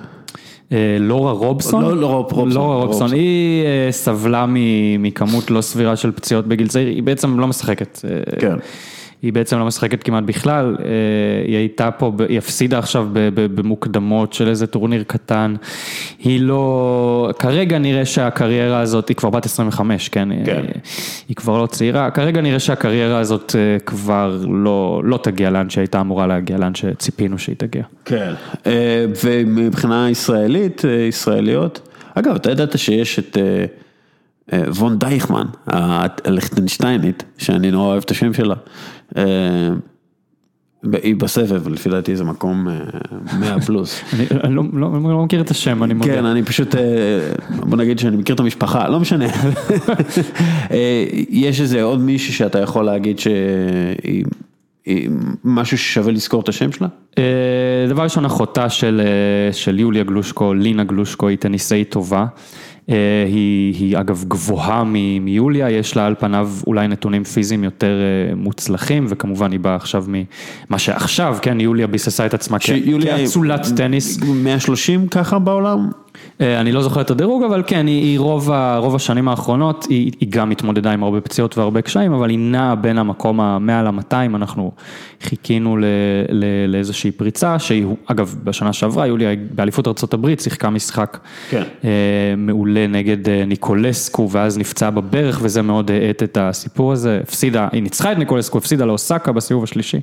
לורה רובסון? לא, לא, רובסון, לורה רובסון. היא סבלה מכמות לא סבירה של פציעות בגיל צעיר, היא בעצם לא משחקת. כן. היא בעצם לא משחקת כמעט בכלל, אה, היא הייתה פה, היא הפסידה עכשיו במוקדמות של איזה טורניר קטן, היא לא, כרגע נראה שהקריירה הזאת, היא כבר בת 25, כן? כן. היא, היא כבר לא צעירה, כרגע נראה שהקריירה הזאת אה, כבר לא, לא תגיע לאן שהייתה אמורה להגיע, לאן שציפינו שהיא תגיע. כן. אה, ומבחינה ישראלית, אה, ישראליות, אגב, אתה ידעת שיש את אה, אה, וון דייכמן, הליכטנשטיינית, שאני נורא אוהב את השם שלה. אה, היא בסבב, לפי דעתי זה מקום אה, 100 פלוס. אני, אני לא, לא, לא מכיר את השם, אני מודה. כן, אני פשוט, אה, בוא נגיד שאני מכיר את המשפחה, לא משנה. אה, יש איזה עוד מישהי שאתה יכול להגיד שהיא היא משהו ששווה לזכור את השם שלה? אה, דבר ראשון, אחותה של, אה, של יוליה גלושקו, לינה גלושקו, היא טניסאית טובה. אה, היא, היא אגב גבוהה מיוליה, יש לה על פניו אולי נתונים פיזיים יותר אה, מוצלחים, וכמובן היא באה עכשיו ממה שעכשיו, כן, יוליה ביססה את עצמה כאצולת טניס. 130 ככה בעולם? אה, אני לא זוכר את הדירוג, אבל כן, היא, היא רוב, רוב השנים האחרונות, היא, היא גם התמודדה עם הרבה פציעות והרבה קשיים, אבל היא נעה בין המקום ה-100 ל-200, אנחנו חיכינו ל, ל, לאיזושהי פריצה, שהיא, אגב, בשנה שעברה, יוליה באליפות ארה"ב שיחקה משחק כן. אה, מעולה נגד אה, ניקולסקו, ואז נפצעה בברך, וזה מאוד האט את הסיפור הזה, הפסידה, היא ניצחה את ניקולסקו, הפסידה לאוסקה בסיבוב השלישי.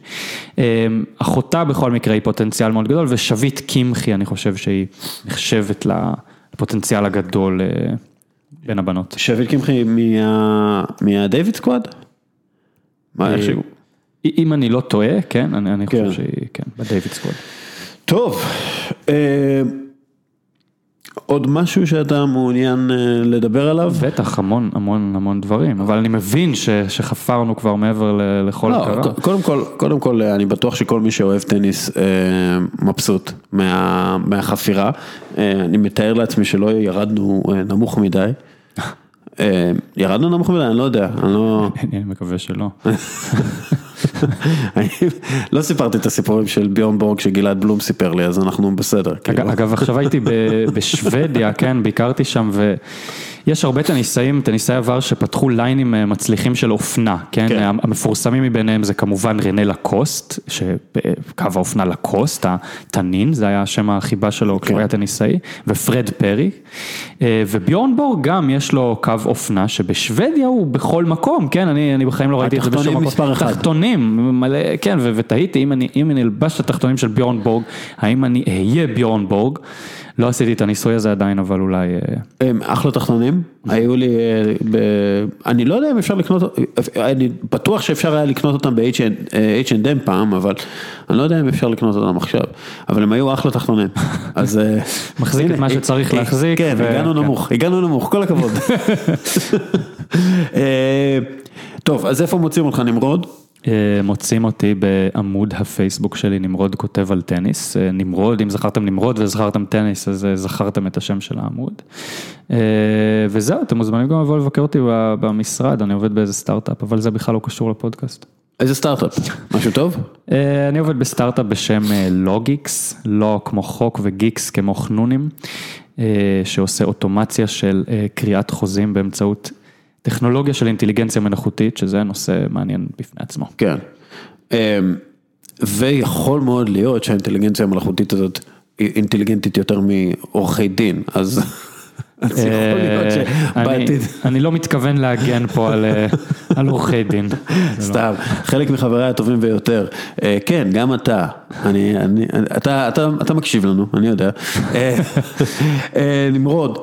אחותה בכל מקרה היא פוטנציאל מאוד גדול, ושביט קמחי, אני חושב שהיא נחשבת לפוטנציאל הגדול אה, בין הבנות. שביט קמחי מה- מהדייוויד סקוואד? מה אה, איכשהו? אם אני לא טועה, כן, אני, אני כן. חושב שהיא, כן, בדייוויד סקוואד. טוב, אה, עוד משהו שאתה מעוניין אה, לדבר עליו? בטח, המון המון המון דברים, אבל אני מבין ש, שחפרנו כבר מעבר ל- לכל לא, הכרה. קודם כל, קודם כל, אה, אני בטוח שכל מי שאוהב טניס אה, מבסוט מה, מהחפירה. אה, אני מתאר לעצמי שלא ירדנו אה, נמוך מדי. אה, ירדנו נמוך מדי, אני לא יודע, אני לא... אני מקווה שלא. לא סיפרתי את הסיפורים של ביורן בורג שגלעד בלום סיפר לי, אז אנחנו בסדר. כאילו. אגב, אגב, עכשיו הייתי בשוודיה, כן, ביקרתי שם, ויש הרבה טניסאים, טניסאי עבר שפתחו ליינים אה, מצליחים של אופנה, כן, כן. המפורסמים מביניהם זה כמובן רנה לקוסט, שקו האופנה לקוסט, התנין, זה היה שם החיבה שלו כשהוא היה טניסאי, ופרד פרי, אה, וביורן בורג גם יש לו קו אופנה שבשוודיה הוא בכל מקום, כן, אני, אני בחיים לא ראיתי את זה בשום מקום. מספר אחד. תחתונים, מלא, כן, ותהיתי אם אני, אם אני אלבש את התחתונים של ביורן בורג, האם אני אהיה ביורן בורג? לא עשיתי את הניסוי הזה עדיין, אבל אולי... אה, הם אחלה תחתונים, היו לי, אה, ב... אני לא יודע אם אפשר לקנות, אני בטוח שאפשר היה לקנות אותם ב-H&M פעם, אבל אני לא יודע אם אפשר לקנות אותם עכשיו, אבל הם היו אחלה תחתונים, אז... אה, מחזיק את מה שצריך אה, להחזיק, כן, הגענו כן. נמוך, הגענו נמוך, כל הכבוד. אה, טוב, אז איפה מוצאים אותך נמרוד? אה, מוצאים אותי בעמוד הפייסבוק שלי, נמרוד כותב על טניס. אה, נמרוד, אם זכרתם נמרוד וזכרתם טניס, אז אה, זכרתם את השם של העמוד. וזהו, אתם מוזמנים גם לבוא לבקר אותי במשרד, אני עובד באיזה סטארט-אפ, אבל זה בכלל לא קשור לפודקאסט. איזה סטארט-אפ? משהו טוב? אני עובד בסטארט-אפ בשם LawGeex, law כמו חוק ו-geeks כמו חנונים, שעושה אוטומציה של קריאת חוזים באמצעות טכנולוגיה של אינטליגנציה מלאכותית, שזה נושא מעניין בפני עצמו. כן. אמ, ויכול מאוד להיות שהאינטליגנציה המלאכותית הזאת אינטליגנטית יותר מעורכי דין, אז אז יכול להיות אה, אני- שבעתיד, אני לא מתכוון להגן פה על, אה, עורכי דין. לא. סתם, חלק מחבריי הטובים ביותר, אה, כן, גם אתה, אתה, מקשיב לנו, אני יודע. נמרוד.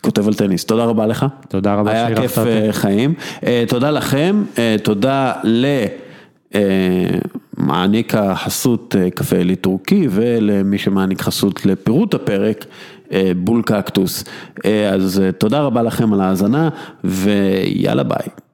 כותב על טניס, תודה רבה לך. תודה רבה היה כיף אותי. אה, חיים. אה, תודה לכם, אה, תודה למעניק החסות קפה אלי טורקי ולמי שמעניק חסות לפירוט הפרק, בול קקטוס. אז תודה רבה לכם על ההאזנה ויאללה ביי.